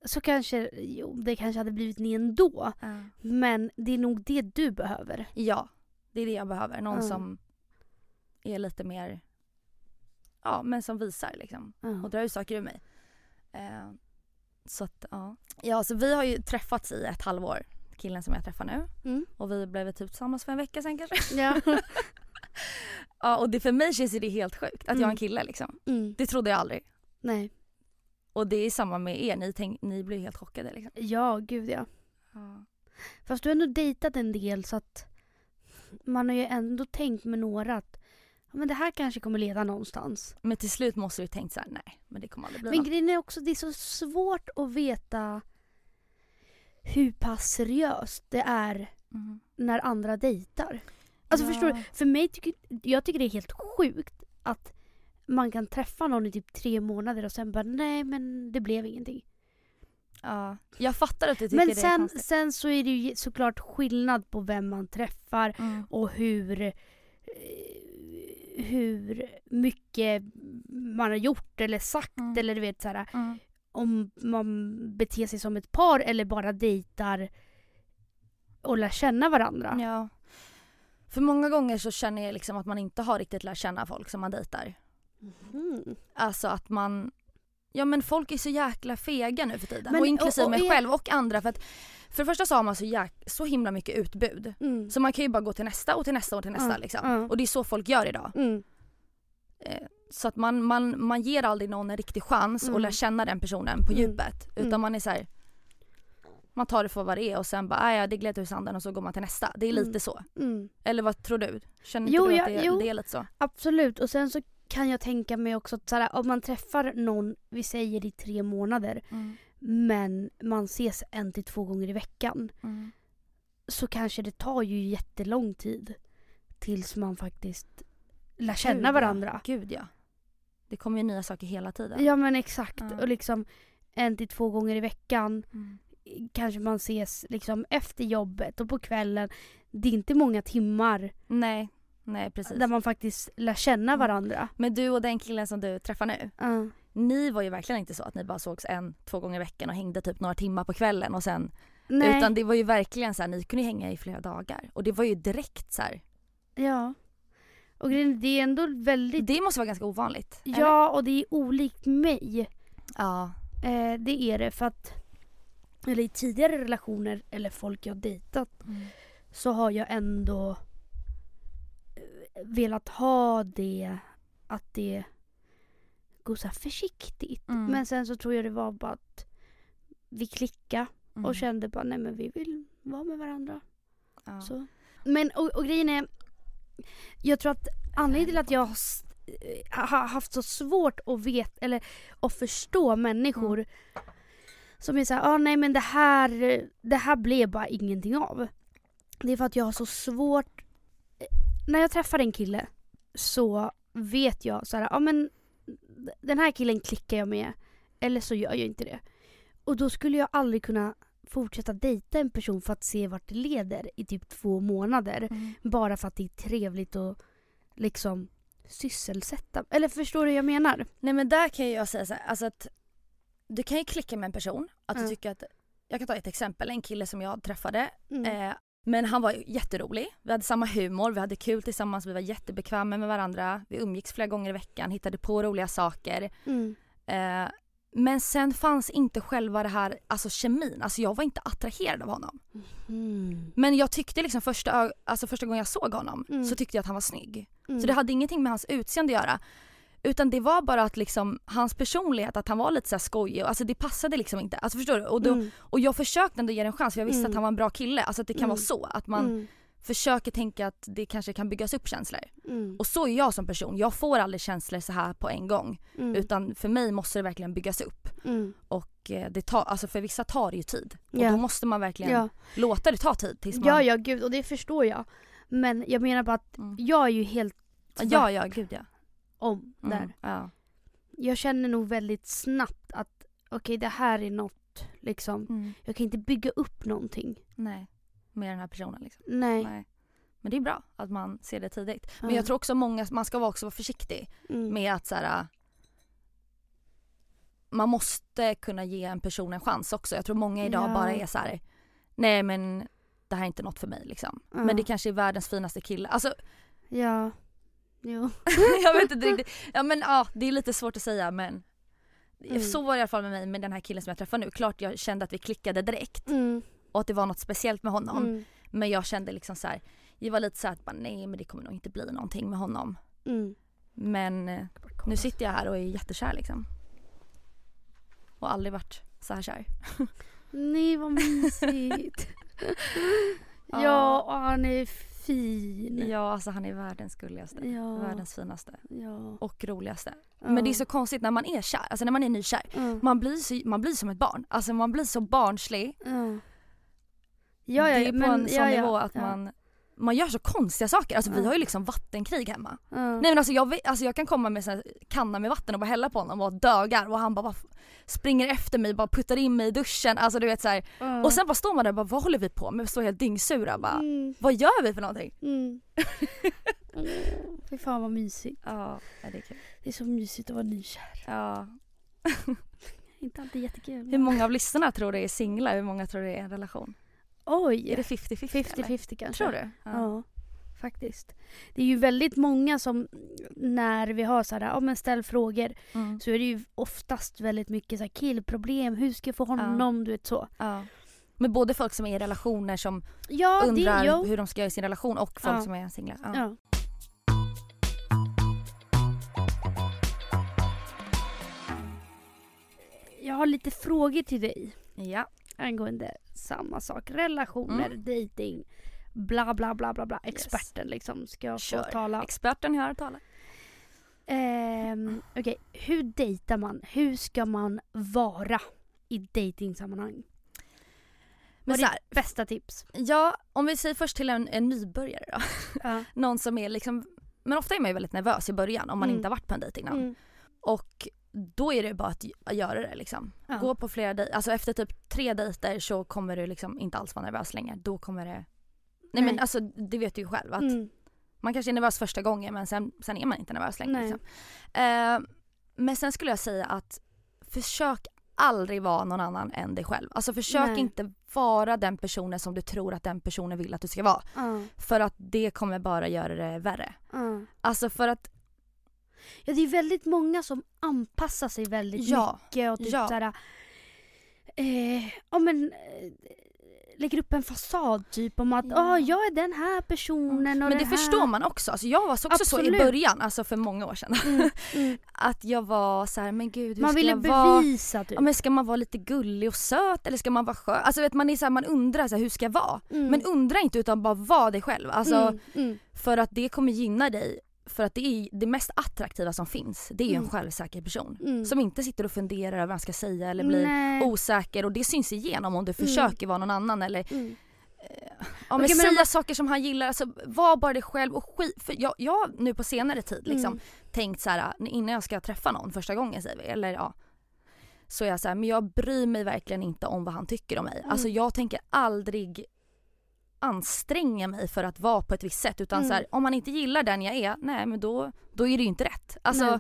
så kanske, jo det kanske hade blivit ni ändå. Ja. Men det är nog det du behöver. Ja, det är det jag behöver. Någon Ja. som är lite mer, ja men som visar liksom. Ja. Och drar ut saker ur mig. Eh, så att ja. Ja så vi har ju träffats i ett halvår. Killen som jag träffar nu. Mm. Och vi blev typ tillsammans för en vecka sen kanske. Ja. [LAUGHS] Ja och det, för mig känns det helt sjukt att jag är en Mm. kille liksom. Mm. Det trodde jag aldrig. Nej. Och det är samma med er, ni, tänk, ni blir helt chockade liksom. Ja, gud ja. Ja. Fast du har ändå dejtat en del så att man har ju ändå tänkt med några att men det här kanske kommer leda någonstans. Men till slut måste du tänkt så här: nej men det kommer aldrig bli Men något. grejen är också det är så svårt att veta hur pass seriöst det är Mm. när andra dejtar. Alltså Ja. förstår du? För mig tycker jag tycker det är helt sjukt att man kan träffa någon i typ tre månader och sen bara nej men det blev ingenting. Ja, jag fattar att du tycker Men det är sen, konstigt. sen så är det ju såklart skillnad på vem man träffar Mm. och hur, eh, hur mycket man har gjort eller sagt Mm. eller du vet så här, Mm. om man beter sig som ett par eller bara dejtar och lär känna varandra. Ja. För många gånger så känner jag liksom att man inte har riktigt lärt känna folk som man dejtar. Mm. Alltså att man, ja men folk är så jäkla fega nu för tiden. Men- och inklusive och- och mig själv och andra för att för det första så har man så, jäk, så himla mycket utbud. Mm. Så man kan ju bara gå till nästa och till nästa och till nästa Ja, liksom. Och det är så folk gör idag. Mm. Eh, Så att man, man, man ger aldrig någon en riktig chans Mm. och lär känna den personen på Mm. djupet. Utan Mm. man är så här. Man tar det för vad det är och sen bara, "Ah, ja det gled ur sanden och så går man till nästa. Det är lite Mm. så. Mm. Eller vad tror du? Känner inte Jo, du att det, jo. det är lite så? Absolut och sen så kan jag tänka mig också att såhär, om man träffar någon, vi säger i tre månader, Mm. men man ses en till två gånger i veckan. Mm. Så kanske det tar ju jättelång tid tills man faktiskt lär känna Gud, ja. varandra. Gud ja. Det kommer ju nya saker hela tiden. Ja men exakt. Ja. Och liksom en till två gånger i veckan Mm. kanske man ses liksom efter jobbet och på kvällen. Det är inte många timmar Nej, nej precis. där man faktiskt lär känna Mm. varandra. Men du och den killen som du träffar nu, Ja. ni var ju verkligen inte så att ni bara sågs en, två gånger i veckan och hängde typ några timmar på kvällen och sen Nej. Utan det var ju verkligen så här, ni kunde hänga i flera dagar. Och det var ju direkt så här. Ja. Och det är ändå väldigt... Det måste vara ganska ovanligt. eller? Ja och det är olikt mig. Ja. Eh, det är det för att eller i tidigare relationer eller folk jag dejtat Mm. så har jag ändå velat ha det att det går så försiktigt. Mm. Men sen så tror jag det var bara att vi klickade Mm. och kände bara nej men vi vill vara med varandra. ja. Så. Men och, och grejen är, jag tror att anledningen till att jag har eh, haft så svårt att veta eller att förstå människor som är såhär, ah, nej men det här, det här blev bara ingenting av. Det är för att jag har så svårt, eh, när jag träffar en kille så vet jag så här, ah, men den här killen klickar jag med eller så gör jag inte det. Och då skulle jag aldrig kunna fortsätta dejta en person för att se vart det leder i typ två månader. Mm. Bara för att det är trevligt att liksom sysselsätta. Eller förstår du hur jag menar? Nej men där kan jag säga så här, alltså att du kan ju klicka med en person, att du Ja. tycker att, jag kan ta ett exempel, en kille som jag träffade Mm. Eh, men han var jätterolig. Vi hade samma humor, vi hade kul tillsammans, vi var jättebekväma med varandra. Vi umgicks flera gånger i veckan, hittade på roliga saker. Mm. Eh, men sen fanns inte själva det här, alltså kemin. Alltså jag var inte attraherad av honom. Mm. Men jag tyckte liksom första, alltså första gången jag såg honom Mm. så tyckte jag att han var snygg. Mm. Så det hade ingenting med hans utseende att göra. Utan det var bara att liksom hans personlighet, att han var lite så här skojig. Alltså det passade liksom inte. Alltså förstår du? Och, då, Mm. och jag försökte ändå ge det en chans för jag visste Mm. att han var en bra kille. Alltså att det kan Mm. vara så. Att man Mm. försöker tänka att det kanske kan byggas upp känslor. Mm. Och så är jag som person. Jag får aldrig känslor så här på en gång. Mm. Utan för mig måste det verkligen byggas upp. Och eh, det tar, alltså för vissa tar det ju tid. Och Ja. då måste man verkligen Ja. låta det ta tid tills man... ja, ja gud och det förstår jag. Men jag menar bara att jag är ju helt ja, ja, gud ja. Om Mm, där. Ja. Jag känner nog väldigt snabbt att okej det här är något liksom. Mm. Jag kan inte bygga upp någonting. Nej, med den här personen liksom. Nej. Nej. Men det är bra att man ser det tidigt. Men Ja. jag tror också många, man ska också vara försiktig Mm. med att så här. Man måste kunna ge en person en chans också. Jag tror många idag Ja. bara är så här. Nej men det här är inte något för mig liksom. Men det kanske är världens finaste kille. Alltså Ja. Jo. [LAUGHS] jag vet inte riktigt. Ja men ja det är lite svårt att säga men Mm. Så var det i alla fall med mig med den här killen som jag träffar nu. Klart jag kände att vi klickade direkt Mm. och att det var något speciellt med honom. Mm. Men jag kände liksom så här. Jag var lite så här att bara, nej men det kommer nog inte bli någonting med honom. Mm. Men eh, nu sitter jag här och är jättekär liksom. Och aldrig varit så här kär. [LAUGHS] Nej vad mysigt. [LAUGHS] Ja. ja, och han är fin. Ja alltså han är världens gulligaste. Ja. Världens finaste. Ja. Och roligaste. Ja. Men det är så konstigt när man är kär, alltså när man är nykär. Ja. Man blir, så, man blir som ett barn. Alltså man blir så barnslig. Ja. Ja, ja, det är på men, en sån nivå att man, man gör så konstiga saker. Alltså vi har ju liksom vattenkrig hemma. Ja. Nej men alltså jag, alltså jag kan komma med en kanna med vatten och bara hälla på honom och dögar och han bara, bara springer efter mig, bara puttar in mig i duschen. Alltså du vet så här. Ja. Och sen bara står man där och bara vad håller vi på med? Vi står helt dyngsura bara. Mm. Vad gör vi för någonting? Mm. [LAUGHS] Fy fan vad mysigt. Ja, det är kul. Det är så mysigt att vara nykär. Ja. [LAUGHS] Inte alltid jättekul. Hur många av lyssnarna tror det är singlar? Hur många tror det är en relation? Oj! Är det 50-50 eller? 50-50 kanske. Tror du? Ja. faktiskt. Det är ju väldigt många som när vi har så här, ja men ställ frågor Mm. så är det ju oftast väldigt mycket så här killproblem, hur ska jag få honom, du vet så. Ja. Men både folk som är i relationer som Ja, undrar det, ja. hur de ska göra i sin relation och folk Ja. som är singlar. Ja. ja. Jag har lite frågor till dig ja. Angående samma sak. Relationer, Mm. dating, bla bla bla bla bla. Experten liksom ska få Kör. tala. Experten hör talar. Ehm, Okej, hur dejtar man? Hur ska man vara i dejtingsammanhang? Vad är här, ditt bästa tips? ja, om vi säger först till en, en nybörjare då. Ja. [LAUGHS] Någon som är liksom, men ofta är man ju väldigt nervös i början om man Mm. inte har varit på en dejt innan. Mm. Och då är det bara att göra det liksom. Ja. Gå på flera dejter, alltså efter typ tre dejter så kommer du liksom inte alls vara nervös längre. Då kommer det Nej, men Nej. alltså det vet du ju själv att Mm. man kanske är nervös första gången men sen, sen är man inte nervös längre. Liksom. Eh, men sen skulle jag säga att försök aldrig vara någon annan än dig själv. Alltså försök Nej. inte vara den personen som du tror att den personen vill att du ska vara. Ja, För att det kommer bara göra det värre. ja. Alltså för att, ja, det är väldigt många som anpassar sig väldigt ja, mycket och typ Ja. såhär, eh, ja men eh, lägger upp en fasad typ om att Ja. ah, jag är den här personen och men det här. förstår man också. Alltså jag var så också så i Absolut. början, alltså för många år sedan. Mm, [LAUGHS] mm. Att jag var så här, men gud hur Man ska ville jag vara? bevisa typ. Ja, men ska man vara lite gullig och söt eller ska man vara skön? Alltså vet, man, är så här, man undrar så här, hur ska jag vara? Mm. Men undra inte utan bara var dig själv. Alltså, mm, mm, För att det kommer gynna dig. För att det är det mest attraktiva som finns. Det är ju en Mm. självsäker person. mm. Som inte sitter och funderar över vad man ska säga eller blir Nej. osäker och det syns igenom om du Mm. försöker vara någon annan eller Mm. ja, men men säga man- saker som han gillar. Alltså, var bara dig själv och skit. För jag, jag nu på senare tid liksom Mm. tänkt så här innan jag ska träffa någon första gången säger vi, eller ja. Så är jag så här, men jag bryr mig verkligen inte om vad han tycker om mig. Mm. Alltså jag tänker aldrig anstränga mig för att vara på ett visst sätt utan Mm. så här, om man inte gillar den jag är, nej men då, då är det ju inte rätt. Alltså Nej.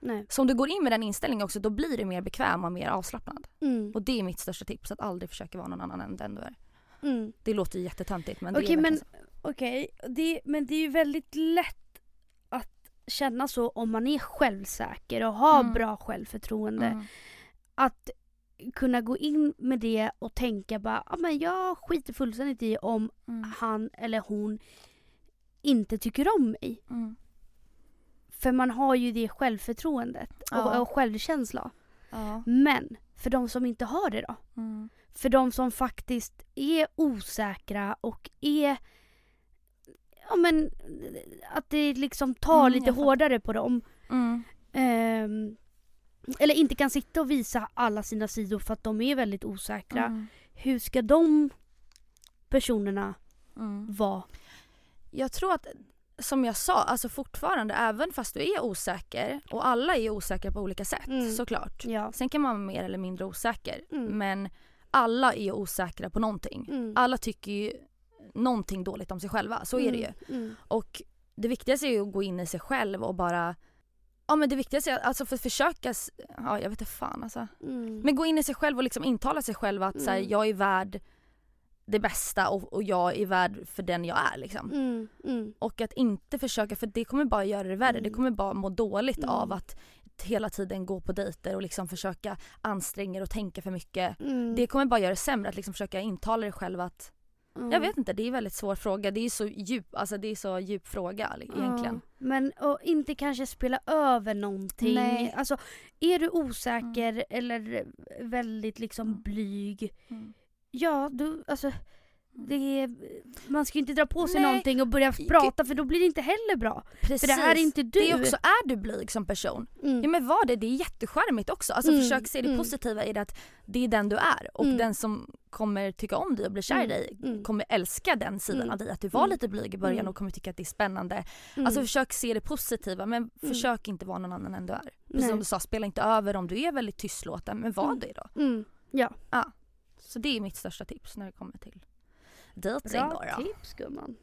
Nej. så om du går in med den inställningen också då blir du mer bekväm och mer avslappnad. Mm. Och det är mitt största tips, att aldrig försöka vara någon annan än den du är. Mm. Det låter ju jättetöntigt men det är men, så. okej, det, men det är ju väldigt lätt att känna så om man är självsäker och har Mm. bra självförtroende. Mm. Att kunna gå in med det och tänka bara, ja men jag skiter fullständigt i om Mm. han eller hon inte tycker om mig. Mm. För man har ju det självförtroendet och, Ja. och självkänsla. Ja. Men för de som inte har det då? Mm. För de som faktiskt är osäkra och är Ja men att det liksom tar Mm, lite hårdare på dem. Mm. Eller inte kan sitta och visa alla sina sidor för att de är väldigt osäkra. Mm. Hur ska de personerna Mm. vara? Jag tror att som jag sa, alltså fortfarande även fast du är osäker och alla är osäkra på olika sätt Mm. såklart. Ja. Sen kan man vara mer eller mindre osäker Mm. men alla är osäkra på någonting. Mm. Alla tycker ju någonting dåligt om sig själva, så är det ju. Mm. Och det viktigaste är ju att gå in i sig själv och bara Ja men det viktigaste är alltså för att försöka, ja jag vet inte fan alltså. Mm. Men gå in i sig själv och liksom intala sig själv att så här, Mm. jag är värd det bästa och, och jag är värd för den jag är liksom. Mm. Mm. Och att inte försöka, för det kommer bara göra det värre. Mm. Det kommer bara må dåligt Mm. av att hela tiden gå på dejter och liksom försöka anstränga dig och tänka för mycket. Mm. Det kommer bara göra det sämre att liksom försöka intala dig själv att, Mm. jag vet inte, det är en väldigt svår fråga. Det är så djup, alltså det är så djup fråga egentligen. Ja, men och inte kanske spela över någonting. Nej. Alltså, är du osäker eller väldigt liksom Mm. blyg. Mm. Ja, du, alltså. Är, man ska ju inte dra på sig Nej. någonting och börja prata för då blir det inte heller bra. Precis. För det här är inte du. Det är också, är du blyg som person, Mm. ja men var det, det är jättecharmigt också. Alltså Mm, försök se det mm. positiva i det att det är den du är och Mm. den som kommer tycka om dig och bli kär i Mm, dig mm. kommer älska den sidan av dig. Att du var lite blyg i början och kommer tycka att det är spännande. Alltså försök se det positiva men försök inte vara någon annan än du är. Precis Nej. som du sa, spela inte över om du är väldigt tystlåten men var det då. Mm. Ja, Så det är mitt största tips när det kommer till dejting bra då. då. tips gumman.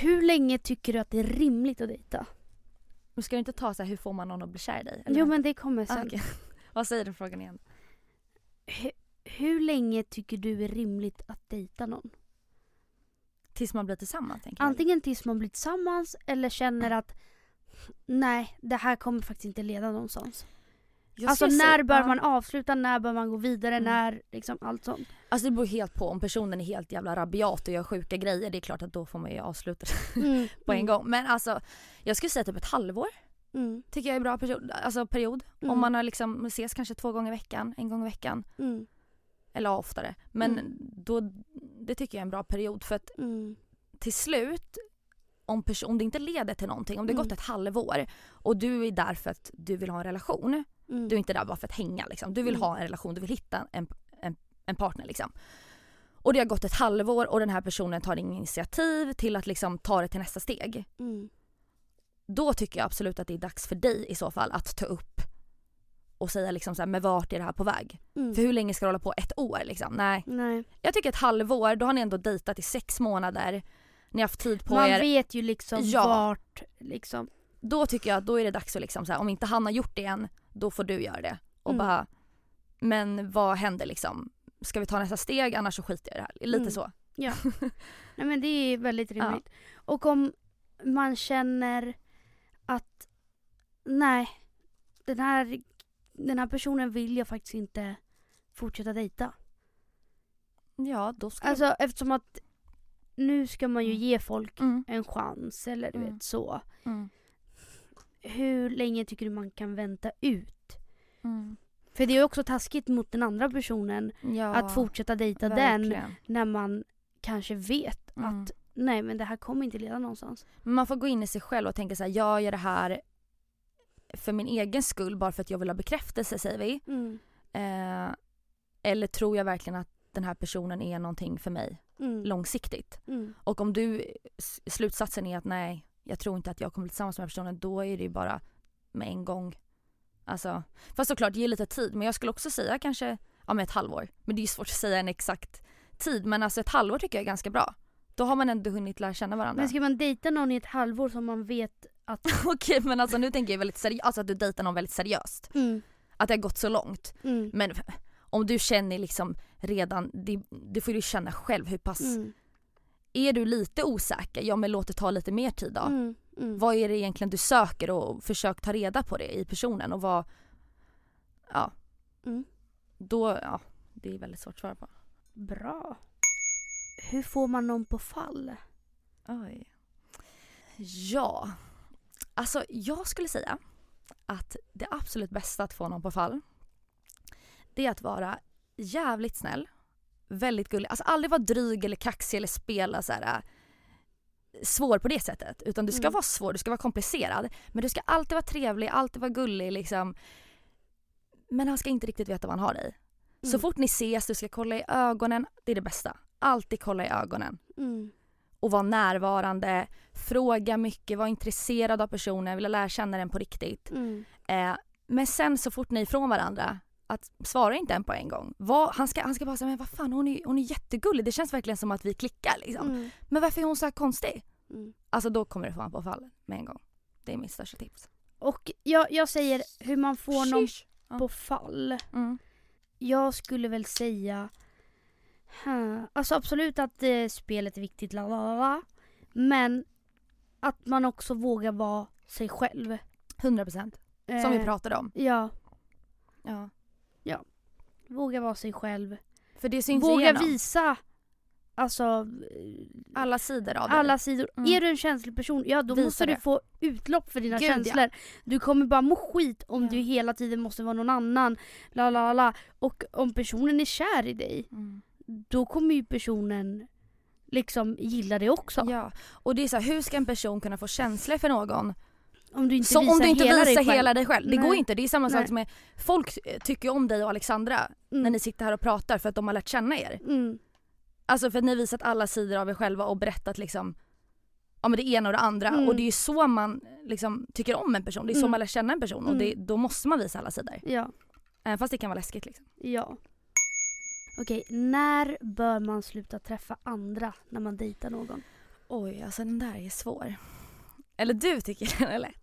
Hur länge tycker du att det är rimligt att dejta? Men ska du inte ta så här, hur får man någon att bli kär i dig? eller? Jo men det kommer Ah, sen. okej. [LAUGHS] Vad säger den frågan igen? Hu- hur länge tycker du är rimligt att dejta någon? Tills man blir tillsammans tänker jag. Antingen tills man blir tillsammans eller känner att nej, det här kommer faktiskt inte leda någonstans. Jag alltså när bör ja. man avsluta, när bör man gå vidare, Mm. när liksom allt sånt. Alltså det beror helt på. Om personen är helt jävla rabiat och gör sjuka grejer det är klart att då får man ju avsluta det [LAUGHS] Mm. på en gång. Men alltså jag skulle säga typ ett halvår Mm. tycker jag är bra period. Alltså period. Mm. Om man har liksom ses kanske två gånger i veckan, en gång i veckan. Mm. Eller oftare. Men Mm. då, det tycker jag är en bra period för att Mm. till slut om, om det inte leder till någonting, om det gått Mm. ett halvår och du är där för att du vill ha en relation. Mm. Du är inte där bara för att hänga liksom. Du vill Mm. ha en relation, du vill hitta en, en, partner liksom. Och det har gått ett halvår och den här personen tar inget initiativ till att liksom ta det till nästa steg. Mm. Då tycker jag absolut att det är dags för dig i så fall att ta upp och säga liksom så här, men vart är det här på väg? Mm. För hur länge ska du hålla på? Ett år liksom? Nej. Nej. Jag tycker ett halvår, då har ni ändå dejtat i sex månader. Ni har haft tid på Man er. vet ju liksom Ja. vart liksom. Då tycker jag att då är det dags att liksom så här, om inte han har gjort det än, då får du göra det. Och Mm. bara, men vad händer liksom? Ska vi ta nästa steg annars så skiter jag i det här. Lite Mm. så. Ja. [LAUGHS] Nej men det är väldigt rimligt. Och om man känner att nej, den här, den här personen vill jag faktiskt inte fortsätta dejta. Ja, då ska Alltså eftersom att nu ska man ju Mm. ge folk mm. en chans eller du Mm. vet så. Mm. Hur länge tycker du man kan vänta ut? För det är ju också taskigt mot den andra personen Ja, att fortsätta dejta den verkligen. när man kanske vet Mm. att nej men det här kommer inte leda någonstans. Men man får gå in i sig själv och tänka så här, jag gör det här för min egen skull bara för att jag vill ha bekräftelse säger vi. Mm. Eh, eller tror jag verkligen att den här personen är någonting för mig Mm. långsiktigt? Mm. Och om du, slutsatsen är att nej, jag tror inte att jag kommer bli tillsammans med den här personen, då är det ju bara med en gång. Alltså, fast såklart ge lite tid, men jag skulle också säga kanske ja, med ett halvår. Men det är ju svårt att säga en exakt tid, men alltså ett halvår tycker jag är ganska bra. Då har man ändå hunnit lära känna varandra. Men ska man dejta någon i ett halvår som man vet att... [LAUGHS] Okej men alltså nu tänker jag väldigt seriöst, alltså att du dejtar någon väldigt seriöst. Mm. Att det har gått så långt. Mm. Men om du känner liksom redan, det, det får du känna själv hur pass, Mm. är du lite osäker, ja men låt det ta lite mer tid då. Mm. Vad är det egentligen du söker och försök ta reda på det i personen och vad, ja. Mm. Då, ja, det är väldigt svårt att svara på. Bra. Hur får man någon på fall? Oj. Ja, alltså jag skulle säga att det absolut bästa att få någon på fall det är att vara jävligt snäll, väldigt gullig, alltså aldrig vara dryg eller kaxig eller spela så här äh, svår på det sättet utan du ska Mm. vara svår, du ska vara komplicerad men du ska alltid vara trevlig, alltid vara gullig liksom. Men han ska inte riktigt veta vad han har dig. Så Mm. fort ni ses, du ska kolla i ögonen, det är det bästa. Alltid kolla i ögonen Mm. och vara närvarande, fråga mycket, vara intresserad av personen, vilja lära känna den på riktigt. Mm. Eh, men sen så fort ni är ifrån varandra, att svara inte en på en gång. Var, han, ska, han ska bara säga men vad fan hon är, hon är jättegullig, det känns verkligen som att vi klickar liksom. Mm. Men varför är hon så här konstig? Mm. Alltså då kommer det få på fall med en gång. Det är mitt största tips. Och jag, jag säger hur man får någon Sheesh. Ja. på fall. Mm. Jag skulle väl säga... Huh. Alltså absolut att eh, spelet är viktigt, la, la, la. Men att man också vågar vara sig själv. 100% som vi Eh, pratade om. Ja, Ja. Våga vara sig själv. För det syns Våga igenom. visa alltså eh, alla sidor av dig. alla sidor. Mm. Är du en känslig person, ja då Visa måste du det. få utlopp för dina Gud, ja. känslor. Du kommer bara må skit om Ja. du hela tiden måste vara någon annan. La, la, la. Och om personen är kär i dig, Mm. då kommer ju personen liksom gilla det också. Ja, och det är så här, hur ska en person kunna få känslor för någon Om du inte så visar om du inte hela visar dig hela dig själv? Det Nej. går inte. Det är samma Nej. sak med folk eh, tycker om dig och Alexandra Mm. när ni sitter här och pratar för att de har lärt känna er. Mm. Alltså för att ni har visat alla sidor av er själva och berättat liksom ja men det ena och det andra Mm. och det är ju så man liksom tycker om en person. Det är så Mm. man lär känna en person och Mm. det, då måste man visa alla sidor. Ja. Även fast det kan vara läskigt liksom. Ja. Okej, när bör man sluta träffa andra när man dejtar någon? Oj, alltså den där är svår. Eller du tycker den är lätt.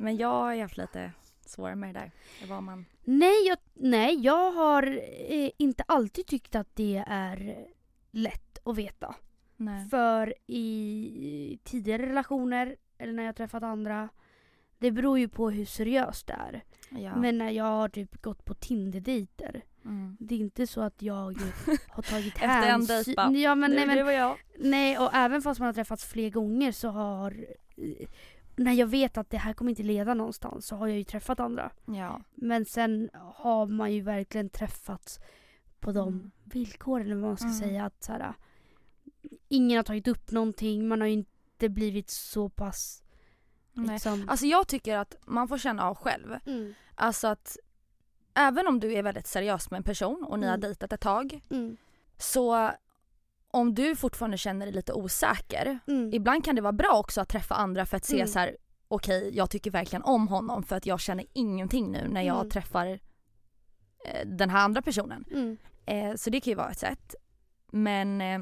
Men jag har haft lite svårare med det där. Var man... Nej, jag, nej, jag har eh, inte alltid tyckt att det är lätt att veta. Nej. För i tidigare relationer, eller när jag träffat andra, det beror ju på hur seriöst det är. Ja. Men när jag har typ gått på Tinder-dejter, Mm. det är inte så att jag [LAUGHS] har tagit Efter en hänsyn. dejt bara, ja, men, nej, men, och jag. nej, och även fast man har träffats fler gånger så har eh, när jag vet att det här kommer inte leda någonstans så har jag ju träffat andra. Ja. Men sen har man ju verkligen träffats på de Mm. villkoren eller vad man ska Mm. säga. Att så här, ingen har tagit upp någonting, man har ju inte blivit så pass Nej. liksom... Alltså jag tycker att man får känna av själv. mm, Alltså att även om du är väldigt seriös med en person och ni har Mm. dejtat ett tag mm, så om du fortfarande känner dig lite osäker mm, ibland kan det vara bra också att träffa andra för att se Mm. så här okej jag tycker verkligen om honom för att jag känner ingenting nu när jag Mm. träffar eh, den här andra personen. mm, Eh, så det kan ju vara ett sätt. Men eh,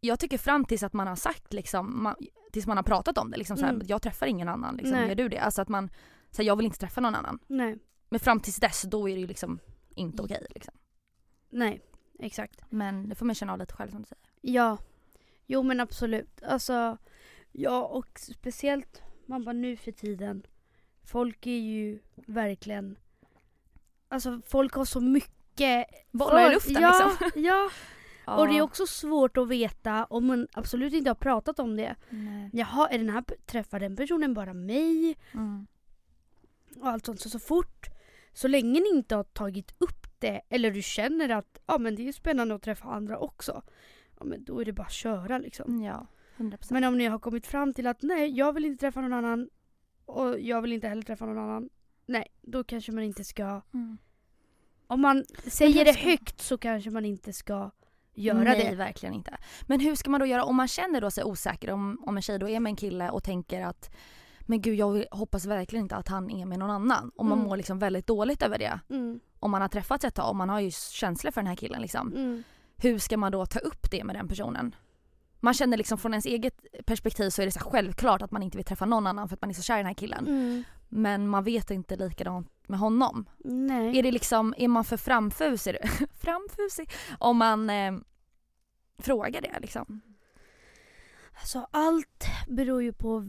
jag tycker fram tills att man har sagt liksom, man, tills man har pratat om det liksom så här, Mm. jag träffar ingen annan liksom, Nej. gör du det? Alltså att man, så här, jag vill inte träffa någon annan. nej, Men fram tills dess då är det ju liksom inte okej liksom. nej, exakt. Men det får man känna av lite själv som du säger. Ja, jo men absolut. Alltså, ja och speciellt man bara nu för tiden. Folk är ju verkligen, alltså folk har så mycket Bollar i luften ja, liksom. [LAUGHS] Ja, Ja. och det är också svårt att veta om man absolut inte har pratat om det. Nej. Jaha, är den här, träffar den personen bara mig? Mm. Och allt sånt. Så, så fort, så länge ni inte har tagit upp det eller du känner att ja, men det är spännande att träffa andra också. Ja, men då är det bara att köra liksom. Ja, 100%. Men om ni har kommit fram till att nej, jag vill inte träffa någon annan och jag vill inte heller träffa någon annan. Nej, då kanske man inte ska... Mm. Om man säger det högt så kanske man inte ska göra Nej det. verkligen inte. Men hur ska man då göra om man känner då sig osäker om, om en tjej då är med en kille och tänker att men gud jag hoppas verkligen inte att han är med någon annan. Om man Mm. mår liksom väldigt dåligt över det. Mm, Om man har träffats ett tag och man har ju känslor för den här killen liksom. mm, Hur ska man då ta upp det med den personen? Man känner liksom från ens eget perspektiv så är det så självklart att man inte vill träffa någon annan för att man är så kär i den här killen. mm. Men man vet inte likadant med honom. Nej. Är det liksom, är man för framfusig, [LAUGHS] framfusig om man eh, frågar det liksom? Alltså allt beror ju på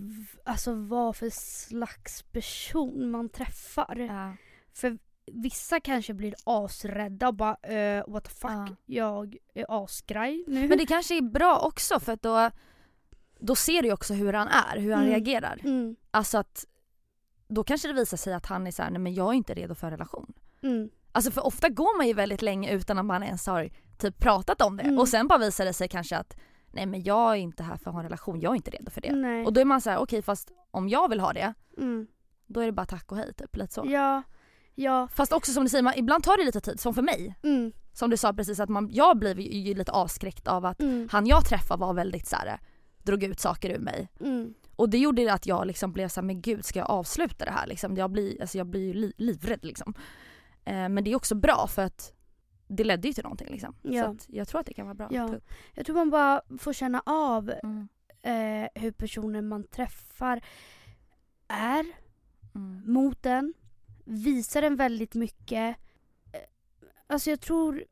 alltså, vad för slags person man träffar. Ja. För vissa kanske blir asrädda och bara uh, what the fuck, Ja. jag är asgraj nu. Men det kanske är bra också för att då, då ser du ju också hur han är, hur han Mm. reagerar. Mm, Alltså att då kanske det visar sig att han är såhär, nej men jag är inte redo för en relation. mm, Alltså för ofta går man ju väldigt länge utan att man ens har typ pratat om det Mm. och sen bara visar det sig kanske att nej men jag är inte här för att ha en relation, jag är inte redo för det. nej. Och då är man så här: okej fast om jag vill ha det, Mm. då är det bara tack och hej typ lite så. Ja, ja. Fast också som du säger, man, ibland tar det lite tid, som för mig. Mm, Som du sa precis att man, jag blev ju ju lite avskräckt av att mm, han jag träffade var väldigt så här, drog ut saker ur mig. mm. Och det gjorde att jag liksom blev såhär, men gud ska jag avsluta det här liksom? Jag blir, alltså jag blir ju li, livrädd liksom. Eh, men det är också bra för att det ledde ju till någonting liksom. Ja. Så att jag tror att det kan vara bra. Ja. upp. Jag tror man bara får känna av Mm. eh, hur personen man träffar är Mm. mot en. Visar den väldigt mycket. Eh, Alltså jag tror,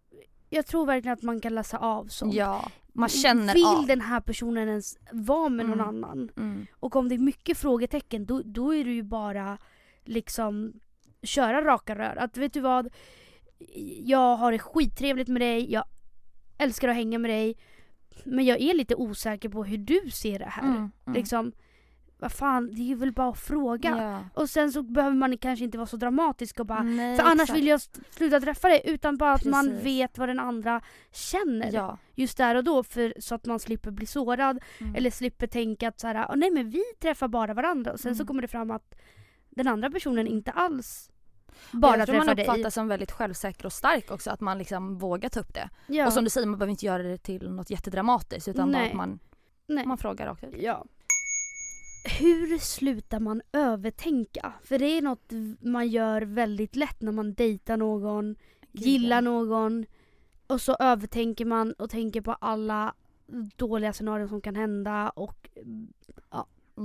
jag tror verkligen att man kan läsa av sånt. Ja, man känner Vill av. den här personen ens vara med någon Mm. annan? Mm. Och om det är mycket frågetecken då, då är det ju bara liksom köra raka rör. Att vet du vad? Jag har det skittrevligt med dig, jag älskar att hänga med dig. Men jag är lite osäker på hur du ser det här. Mm. Mm. Liksom, vad fan, det är väl bara att fråga. Ja. Och sen så behöver man kanske inte vara så dramatisk och bara Nej, för annars exakt. vill jag sluta träffa dig utan bara att man Precis. vet vad den andra känner Ja. just där och då för, så att man slipper bli sårad Mm. eller slipper tänka att så här, "Åh, nej men vi träffar bara varandra och sen så Mm. kommer det fram att den andra personen inte alls bara jag tror man uppfattas som väldigt självsäker och stark också, att man liksom vågar ta upp det. Ja. Och som du säger, man behöver inte göra det till något jättedramatiskt utan bara att man, nej. man frågar rakt ut. Ja. Hur slutar man övertänka? För det är något man gör väldigt lätt när man dejtar någon, gillar någon och så övertänker man och tänker på alla dåliga scenarion som kan hända och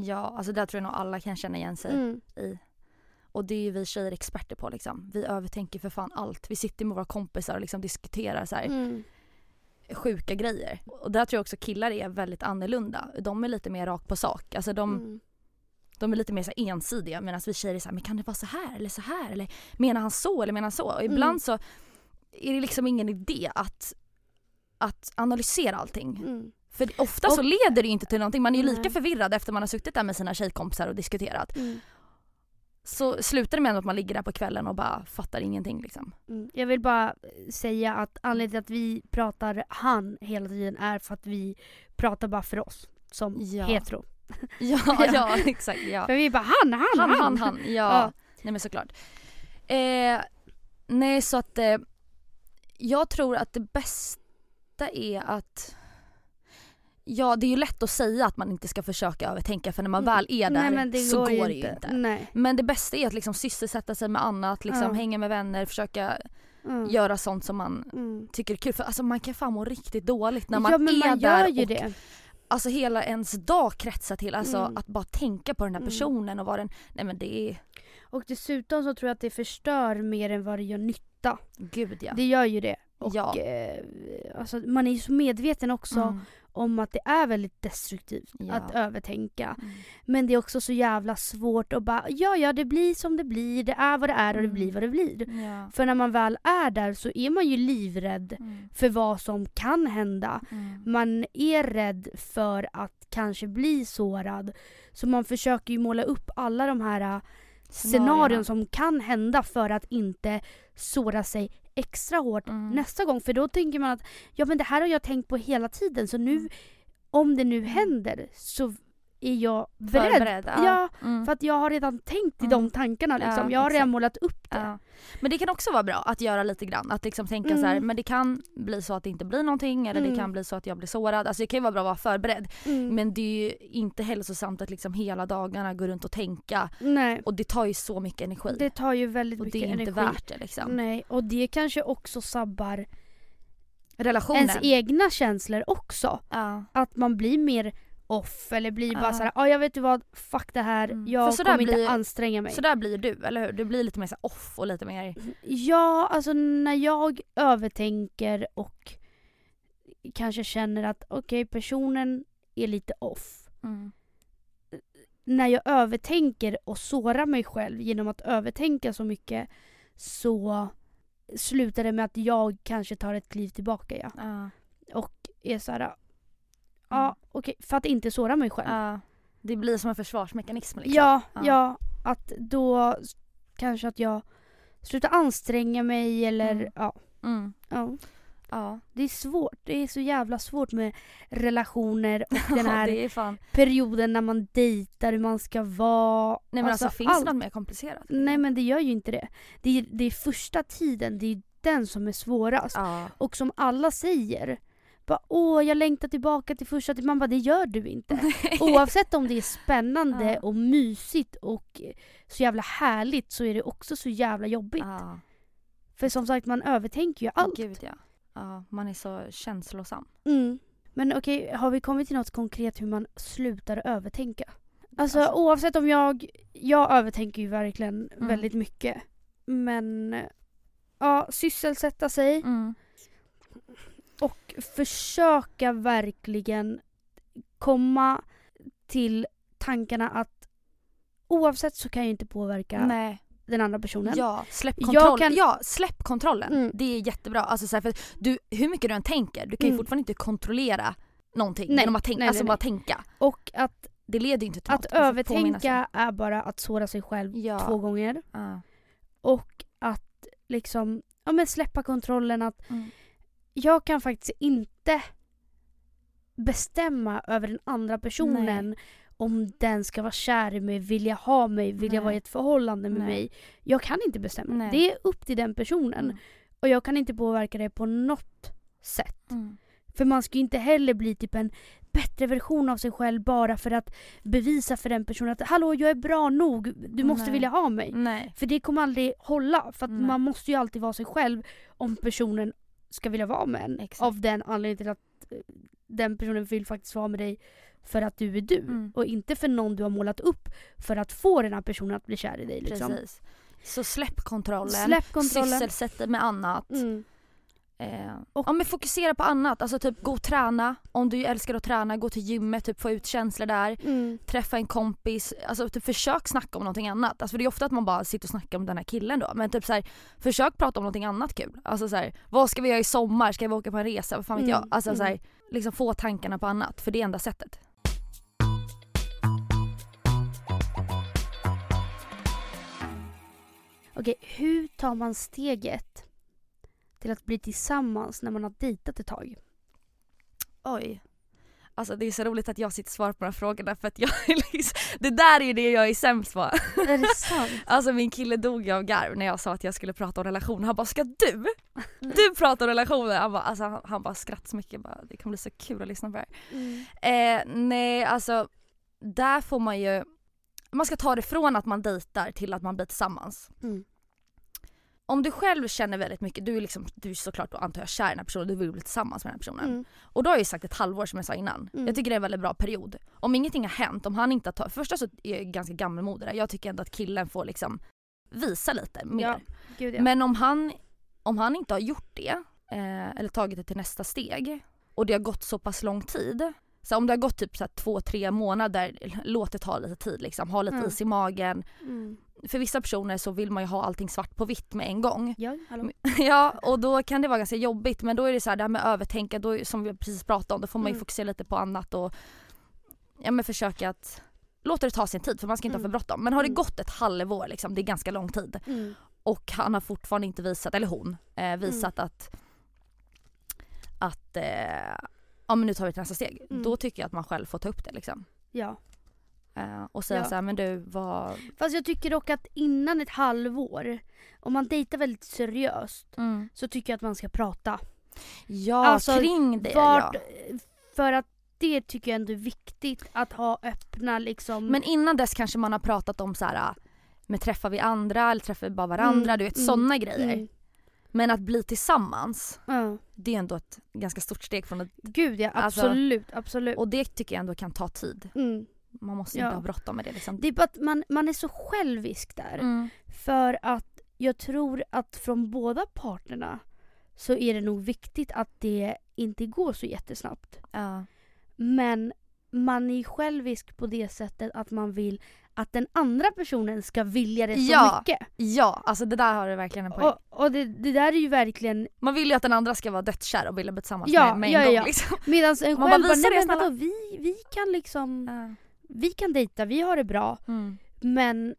Ja, alltså där tror jag nog alla kan känna igen sig mm, i. Och det är ju vi tjejer experter på liksom. Vi övertänker för fan allt. Vi sitter med våra kompisar och liksom diskuterar så mm, sjuka grejer. Och där tror jag också killar är väldigt annorlunda. De är lite mer rakt på sak. Alltså de, mm, de är lite mer så ensidiga medan vi tjejer är så här, men kan det vara så här eller så här? Eller menar han så eller menar han så? Och Mm. ibland så är det liksom ingen idé att, att analysera allting. mm. För ofta Och- så leder det ju inte till någonting. Man är ju lika Nej. förvirrad efter man har suttit där med sina tjejkompisar och diskuterat. Mm. Så slutar det med att man ligger där på kvällen och bara fattar ingenting liksom. Mm. Jag vill bara säga att anledningen till att vi pratar han hela tiden är för att vi pratar bara för oss. som Ja. hetero. [LAUGHS] Ja, [LAUGHS] Ja. ja exakt. Ja. För vi bara han, han, Han, han. han, han. Ja. Ja. Nej men såklart. Eh, nej så att eh, jag tror att det bästa är att Ja det är ju lätt att säga att man inte ska försöka övertänka för när man väl är där Mm. Nej, det så går, går det ju inte. Nej. Men det bästa är att liksom sysselsätta sig med annat, liksom Ja. hänga med vänner, försöka Mm. göra sånt som man Mm. tycker är kul. För alltså man kan fan må riktigt dåligt när man ja men är man där gör ju och det. alltså hela ens dag kretsar till alltså Mm. att bara tänka på den här Mm. personen och vad den, nej men det är, Och dessutom så tror jag att det förstör mer än vad det gör nytta. gud ja. Det gör ju det. Och Ja. eh, alltså, man är ju så medveten också Mm. om att det är väldigt destruktivt Ja. att övertänka. Mm. Men det är också så jävla svårt att bara, ja ja det blir som det blir, det är vad det är och det Mm. blir vad det blir. Ja. För när man väl är där så är man ju livrädd Mm. för vad som kan hända. Mm. Man är rädd för att kanske bli sårad. Så man försöker ju måla upp alla de här äh, scenarion som kan hända för att inte såra sig extra hårt Mm. nästa gång. För då tänker man att ja men det här har jag tänkt på hela tiden så nu Mm. om det nu händer så är jag beredd. Förberedd, ja. Ja, Mm. för att jag har redan tänkt i Mm. de tankarna liksom. Ja, jag har redan målat upp det. Ja. Men det kan också vara bra att göra lite grann. Att liksom tänka Mm. så här, men det kan bli så att det inte blir någonting eller det Mm. kan bli så att jag blir sårad. Alltså det kan ju vara bra att vara förberedd. Mm. Men det är ju inte hälsosamt att liksom hela dagarna gå runt och tänka. Nej, Och det tar ju så mycket energi. det tar ju väldigt och mycket det är inte energi. värt det liksom. Nej, och det kanske också sabbar Relationen. ens egna känslor också. ja. Att man blir mer off eller blir bara såhär, ja jag vet du vad, fuck det här, Mm. jag kommer inte blir- anstränga mig. Så där blir du, eller hur? Du blir lite mer så off och lite mer... Ja, alltså när jag övertänker och kanske känner att okej personen är lite off. Mm. När jag övertänker och sårar mig själv genom att övertänka så mycket så slutar det med att jag kanske tar ett kliv tillbaka ja. Ja. Och är såhär. Ja okej, för att inte såra mig själv. Ja. Det blir som en försvarsmekanism liksom. Ja, Ja. ja. Att då kanske att jag slutar anstränga mig eller Mm. ja. Mm. ja. Ja. Det är svårt. Det är så jävla svårt med relationer och [LAUGHS] den här perioden när man dejtar, hur man ska vara. Nej men alltså, finns allt. det något mer komplicerat? Nej men det gör ju inte det. Det är, det är första tiden, det är den som är svårast. Ja. Och som alla säger, bara, åh jag längtar tillbaka till första tiden. Man bara det gör du inte. [LAUGHS] Oavsett om det är spännande Ja. och mysigt och så jävla härligt så är det också så jävla jobbigt. Ja. För som sagt man övertänker ju allt. Gud ja. Ja, man är så känslosam. Mm. Men okej, har vi kommit till något konkret hur man slutar övertänka? Alltså, Alltså- oavsett om jag, jag övertänker ju verkligen Mm. väldigt mycket. Men ja, sysselsätta sig Mm. Och försöka verkligen komma till tankarna att oavsett så kan jag inte påverka Nej. den andra personen. Ja, släpp Jag kontroll. kan- Ja, släpp kontrollen. Mm. Det är jättebra. Alltså, så här, för du, hur mycket du än tänker, du kan ju Mm. fortfarande inte kontrollera någonting Nej, genom att tänka. nej, alltså nej, bara tänka. Och att, Det leder ju inte till att något. Övertänka är bara att såra sig själv Ja. två gånger. Ja. Och att liksom, ja men släppa kontrollen att Mm. Jag kan faktiskt inte bestämma över den andra personen om den ska vara kär i mig, vilja ha mig, vilja Nej. vara i ett förhållande med Nej. mig. Jag kan inte bestämma. Nej. Det är upp till den personen. Mm. Och jag kan inte påverka det på något sätt. Mm. För man ska ju inte heller bli typ en bättre version av sig själv bara för att bevisa för den personen att hallå jag är bra nog, du måste Nej. vilja ha mig. Nej. För det kommer aldrig hålla. För att Nej. man måste ju alltid vara sig själv om personen ska vilja vara med en. Exakt. Av den anledningen till att eh, den personen vill faktiskt vara med dig för att du är du. Mm. Och inte för någon du har målat upp för att få den här personen att bli kär i dig. Liksom. Precis. Så släpp kontrollen. Släpp kontrollen. Sysselsätt dig med annat. Mm. Eh, Och- ja, men fokusera på annat. Alltså typ gå och träna. Om du älskar att träna, gå till gymmet, typ få ut känslor där. Mm. Träffa en kompis. Alltså typ försök snacka om någonting annat. Alltså för det är ofta att man bara sitter och snackar om den här killen då. Men typ så här, försök prata om någonting annat kul. Alltså så här, vad ska vi göra i sommar? Ska vi åka på en resa? Vad fan vet Mm, jag? Alltså så mm. här, liksom få tankarna på annat. För det är enda sättet. Okej, hur tar man steget till att bli tillsammans när man har dejtat ett tag? Oj. Alltså det är så roligt att jag sitter och svarar på de här frågorna för att jag [LAUGHS] liksom, det där är ju det jag är sämst på. Är det sant? [LAUGHS] Alltså min kille dog av garv när jag sa att jag skulle prata om relationer. Han bara “ska du? Du pratar om relationer?” Han bara, alltså, han, han bara skrattade så mycket. Bara, det kommer bli så kul att lyssna på det. Mm. Eh, nej alltså, där får man ju, man ska ta det från att man dejtar till att man blir tillsammans. Mm. Om du själv känner väldigt mycket, du är, liksom, du är såklart då, antar jag kär i den här personen, du vill bli tillsammans med den här personen. Mm. Och då har jag ju sagt ett halvår som jag sa innan. Mm. Jag tycker det är en väldigt bra period. Om ingenting har hänt, om han inte har tagit, för första så är jag ganska gammalmodig. Jag tycker ändå att killen får liksom visa lite mer. Ja, gud ja. Men om han, om han inte har gjort det, eh, eller tagit det till nästa steg och det har gått så pass lång tid. Så om det har gått typ så två, tre månader, låt det ta lite tid liksom. Ha lite Mm. is i magen. Mm. För vissa personer så vill man ju ha allting svart på vitt med en gång. Ja, hallå? [LAUGHS] ja och då kan det vara ganska jobbigt men då är det så här det här med övertänka, då, som vi precis pratade om, då får man ju Mm. fokusera lite på annat och ja, men försöka att låta det ta sin tid för man ska inte ha Mm. för bråttom. Men har det Mm. gått ett halvår liksom, det är ganska lång tid Mm. och han har fortfarande inte visat, eller hon, eh, visat Mm. att att eh, ja men nu tar vi till nästa steg. Mm. Då tycker jag att man själv får ta upp det liksom. Ja. Eh, och säga Ja. så här, men du vad... Fast jag tycker dock att innan ett halvår, om man dejtar väldigt seriöst, så tycker jag att man ska prata. Ja Alltså, kring det Vart, ja. För att det tycker jag ändå är viktigt att ha öppna liksom... Men innan dess kanske man har pratat om så här, men träffar vi andra eller träffar vi bara varandra? Mm, Du vet mm, sådana grejer. Mm. Men att bli tillsammans, Ja. det är ändå ett ganska stort steg från att, Gud ja, Alltså- absolut, absolut. och det tycker jag ändå kan ta tid. Mm. Man måste Ja. inte ha bråttom med det liksom. Det är bara att man, man är så självisk där. Mm. För att jag tror att från båda parterna så är det nog viktigt att det inte går så jättesnabbt. Ja. Men man är självisk på det sättet att man vill att den andra personen ska vilja det så Ja, mycket. ja, alltså det där har du verkligen en poäng. Och, och det, det där är ju verkligen Man vill ju att den andra ska vara dödskär och vilja bli tillsammans Ja, med, med en ja, gång ja. liksom. Medan en Man själv bara, bara, "Visa nej men snälla." vadå, vi, vi kan liksom, Ja. vi kan dejta, vi har det bra. Mm. Men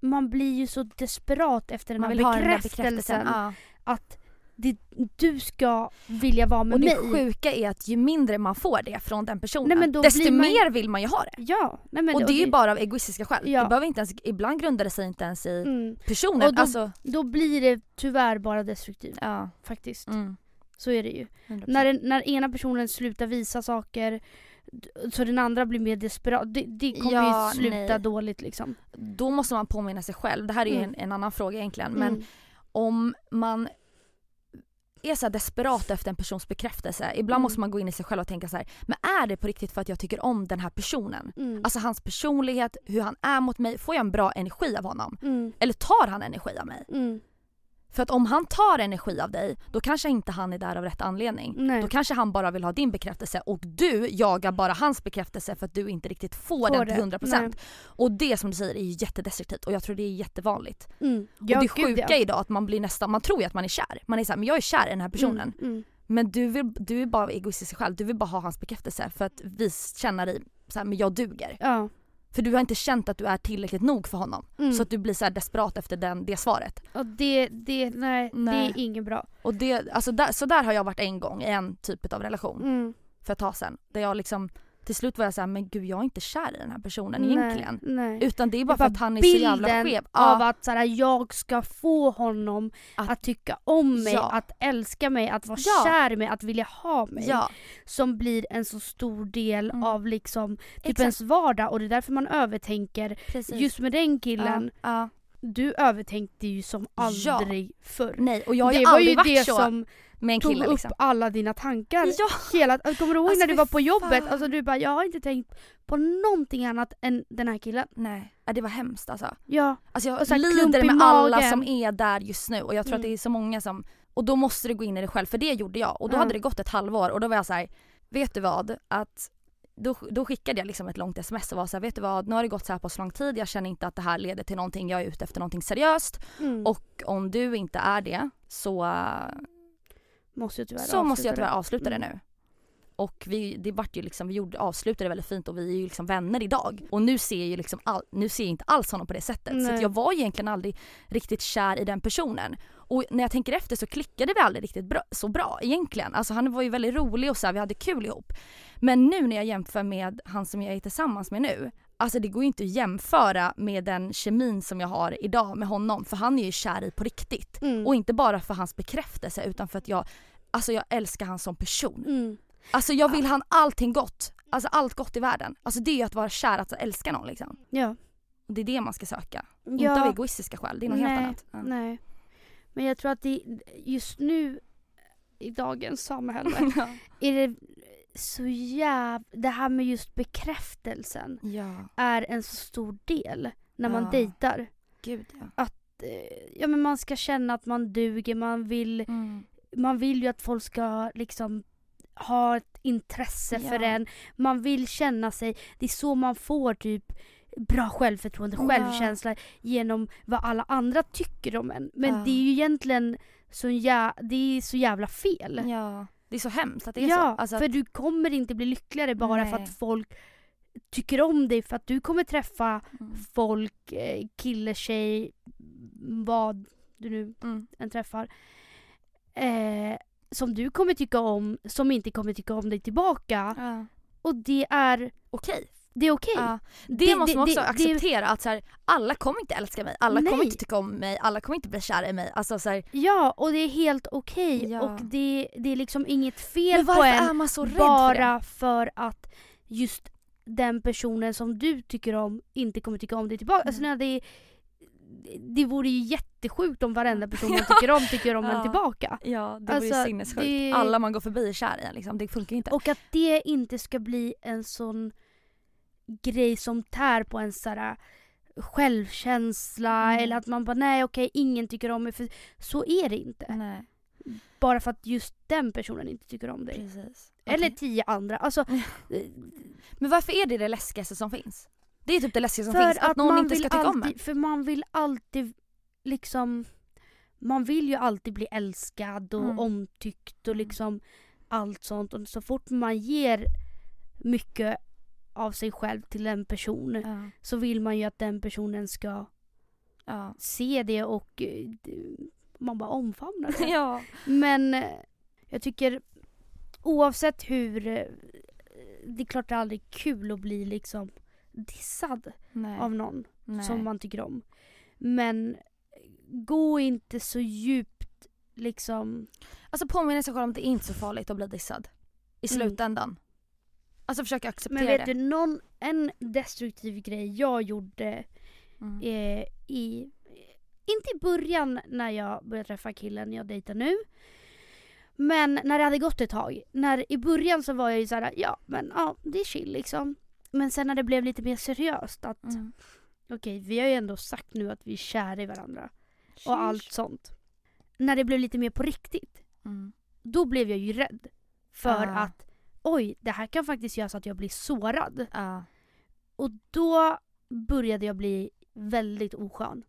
man blir ju så desperat efter den Man här ha den bekräftelsen. bekräftelsen. Ja. Att det, du ska vilja vara med Och det mig. sjuka är att ju mindre man får det från den personen, Nej, men desto man mer vill man ju ha det. Ja, nej men och det är ju det- bara av egoistiska skäl. Ja. Det behöver inte ens, ibland grundar det sig inte ens i mm, personen. Och då- alltså, Då blir det tyvärr bara destruktivt ja. faktiskt. Mm. Så är det ju. 100%. När, när ena personen slutar visa saker så den andra blir mer desperat. Det, det kommer Ja, ju sluta nej. dåligt liksom. Då måste man påminna sig själv. Det här är ju Mm. en, en annan fråga egentligen. Men Mm. om man är så desperat efter en persons bekräftelse. Ibland Mm. måste man gå in i sig själv och tänka så här, men är det på riktigt för att jag tycker om den här personen? Mm. Alltså hans personlighet, hur han är mot mig, får jag en bra energi av honom? Mm. Eller tar han energi av mig? Mm. För att om han tar energi av dig, då kanske inte han är där av rätt anledning. Nej. Då kanske han bara vill ha din bekräftelse och du jagar bara hans bekräftelse för att du inte riktigt får, Får den till det. 100%. Nej. Och det som du säger är ju jättedestruktivt och jag tror det är jättevanligt. Mm. och Ja, det sjuka ja. idag att man blir nästan, man tror ju att man är kär. Man är såhär, men jag är kär i den här personen. Mm. Mm. Men du, vill, du är bara egoistisk själv, du vill bara ha hans bekräftelse för att vi känner dig såhär, men jag duger. Ja. För du har inte känt att du är tillräckligt nog för honom. Mm. Så att du blir så här desperat efter den, det svaret. Och det, det, nej, Nej. det är inget bra. Och det, alltså där, så där har jag varit en gång i en typ av relation Mm. för ett tag sedan. Där jag liksom, till slut var jag såhär, men gud jag är inte kär i den här personen Nej, egentligen. Nej. Utan det är bara Det för att han är så jävla bilden skev. av Ja, att så här, jag ska få honom Att- att, tycka om mig, Ja. att älska mig, att vara Ja. kär i mig, att vilja ha mig. ja, Som blir en så stor del Mm. av liksom typ Exakt. ens vardag och det är därför man övertänker. precis. Just med den killen. Du övertänkte ju som Ja. aldrig förr. Nej och jag har det ju var aldrig ju varit det så som med en tog kille upp liksom. alla dina tankar. Ja, Hela, kommer du ihåg Alltså, när du var på jobbet? fan. Alltså du bara, jag har inte tänkt på någonting annat än den här killen. nej. Ja, det var hemskt alltså. Ja, Alltså jag Och så här lider med alla som är där just nu och jag tror att Mm. det är så många som, och då måste du gå in i det själv för det gjorde jag och då Ja. hade det gått ett halvår och då var jag så här, vet du vad? Att då, då skickade jag liksom ett långt sms och var så här, vet du vad? Nu har det gått så här pass lång tid, jag känner inte att det här leder till någonting, jag är ute efter någonting seriöst mm. och om du inte är det så, måste jag tyvärr så måste jag tyvärr avsluta det Mm. nu. Och vi, det vart ju liksom, vi gjorde, avslutade väldigt fint och vi är ju liksom vänner idag. Och nu ser jag ju liksom all, nu ser jag inte alls honom på det sättet. Så Nej. att jag var egentligen aldrig riktigt kär i den personen. Och när jag tänker efter så klickade vi aldrig riktigt bra, så bra egentligen. Alltså han var ju väldigt rolig och så här, vi hade kul ihop. Men nu när jag jämför med han som jag är tillsammans med nu, alltså det går ju inte att jämföra med den kemin som jag har idag med honom för han är ju kär i på riktigt. Mm. Och inte bara för hans bekräftelse utan för att jag, alltså jag älskar han som person. Mm. Alltså jag vill han allting gott. Alltså allt gott i världen. Alltså det är ju att vara kär, att älska någon liksom. Ja. Och det är det man ska söka. Inte Ja. av egoistiska skäl, det är något Nej, helt annat. Ja. Nej. Men jag tror att det just nu i dagens samhälle [LAUGHS] Ja. är det så jävla... Det här med just bekräftelsen ja, är en så stor del när man Ja. dejtar. gud ja. Eh, Ja men man ska känna att man duger, man vill, Mm. man vill ju att folk ska liksom ha ett intresse för Ja. en. Man vill känna sig, det är så man får typ bra självförtroende, Ja. självkänsla genom vad alla andra tycker om en. Men Ja. det är ju egentligen så, jä- det är så jävla fel. Ja, det är så hemskt att det är Ja, så. Alltså för att, du kommer inte bli lyckligare bara för Nej. att folk tycker om dig för att du kommer träffa mm. folk, eh, kille, tjej, vad du nu Mm. än träffar. Eh, som du kommer tycka om, som inte kommer tycka om dig tillbaka. Ja. Och det är, Okej. det är okej. Ja. Det, måste man också det- acceptera att så här, alla kommer inte älska mig, alla kommer Nej. inte tycka om mig, alla kommer inte bli kära i mig. Alltså så här, Ja, och det är helt okej. Ja. Och det, det är liksom inget fel på en är man så rädd för det? bara för att just den personen som du tycker om inte kommer tycka om dig tillbaka. Alltså, Mm. när det, det vore ju jättesjukt om varenda person man tycker om tycker om [LAUGHS] en tillbaka. Ja, det Alltså, blir sinnessjukt. det- Alla man går förbi är kär i liksom. det funkar ju inte. Och att det inte ska bli en sån grej som tär på en så här självkänsla Mm. eller att man bara nej okej ingen tycker om mig för så är det inte. Nej, Bara för att just den personen inte tycker om dig. precis. Eller tio andra. Alltså, [LAUGHS] eh, Men varför är det det läskigaste som finns? Det är typ det läskigaste som för finns, att, någon man inte ska tycka om en. alltid, För man vill alltid liksom Man vill ju alltid bli älskad och Mm. omtyckt och Mm. liksom allt sånt. Och så fort man ger mycket av sig själv till en person Ja, så vill man ju att den personen ska ja. se det och eh, man bara omfamnar [LAUGHS] det. ja. Men eh, jag tycker oavsett hur eh, det är klart det är aldrig kul att bli liksom dissad Nej. av någon Nej. som man tycker om. Men gå inte så djupt liksom. Alltså påminna sig själv om att det är inte så farligt att bli dissad. I Mm. slutändan. Alltså försöka acceptera Men vet det. du, någon, en destruktiv grej jag gjorde Mm. eh, i, inte i början när jag började träffa killen jag dejtar nu. Men när det hade gått ett tag. När, I början så var jag ju såhär, ja men ja det är chill liksom. Men sen när det blev lite mer seriöst att Mm. okej vi har ju ändå sagt nu att vi är kära i varandra. Och allt Sheesh. sånt. När det blev lite mer på riktigt. Mm. Då blev jag ju rädd. För Ah. att oj det här kan faktiskt göra så att jag blir sårad. Ja. Och då började jag bli väldigt oskön.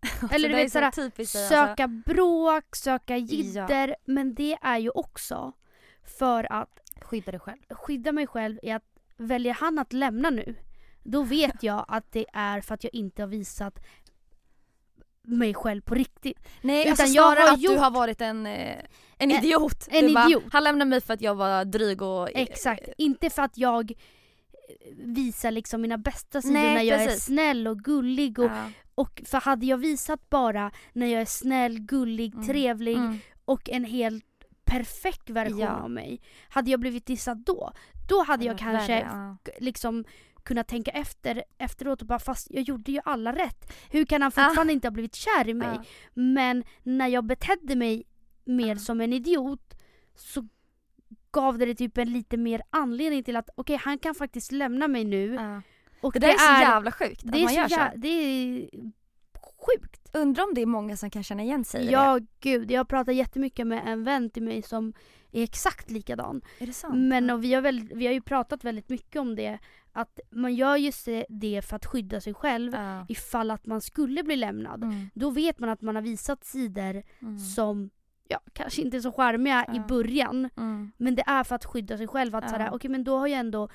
[LAUGHS] Eller du vet så såhär, söka alltså. bråk, söka jidder. Men det är ju också för att Skydda dig själv. skydda mig själv är att väljer han att lämna nu, då vet jag att det är för att jag inte har visat mig själv på riktigt. Nej Utan alltså jag snarare har att gjort- du har varit en, eh, en En- idiot. en du bara, idiot. Han lämnade mig för att jag var dryg och... Exakt. Inte för att jag visar liksom mina bästa sidor Nej, när jag är precis. snäll och gullig. Och, Ja. och för hade jag visat bara när jag är snäll, gullig, Mm. trevlig Mm. och en helt perfekt version Ja. av mig. Hade jag blivit dissad då, då hade jag Det kanske värre, ja. liksom kunnat tänka efter efteråt och bara fast jag gjorde ju alla rätt. Hur kan han fortfarande inte ha blivit kär i mig? Ja. Men när jag betedde mig mer Ja. som en idiot så gav det typ en lite mer anledning till att okej han kan faktiskt lämna mig nu. Ja. Och Det där är så jävla sjukt det att är man gör så. jä- det är sjukt. Undrar om det är många som kan känna igen sig i Ja gud, jag pratar jättemycket med en vän till mig som är exakt likadan. det. Är det sant? Men Ja. och vi, har väl, vi har ju pratat väldigt mycket om det. Att man gör just det- det för att skydda sig själv Ja. ifall att man skulle bli lämnad. Mm. Då vet man att man har visat sidor Mm. som ja, kanske inte så charmiga i Ja. början. Mm. Men det är för att skydda sig själv. Att Ja. såhär, okej men då har jag ändå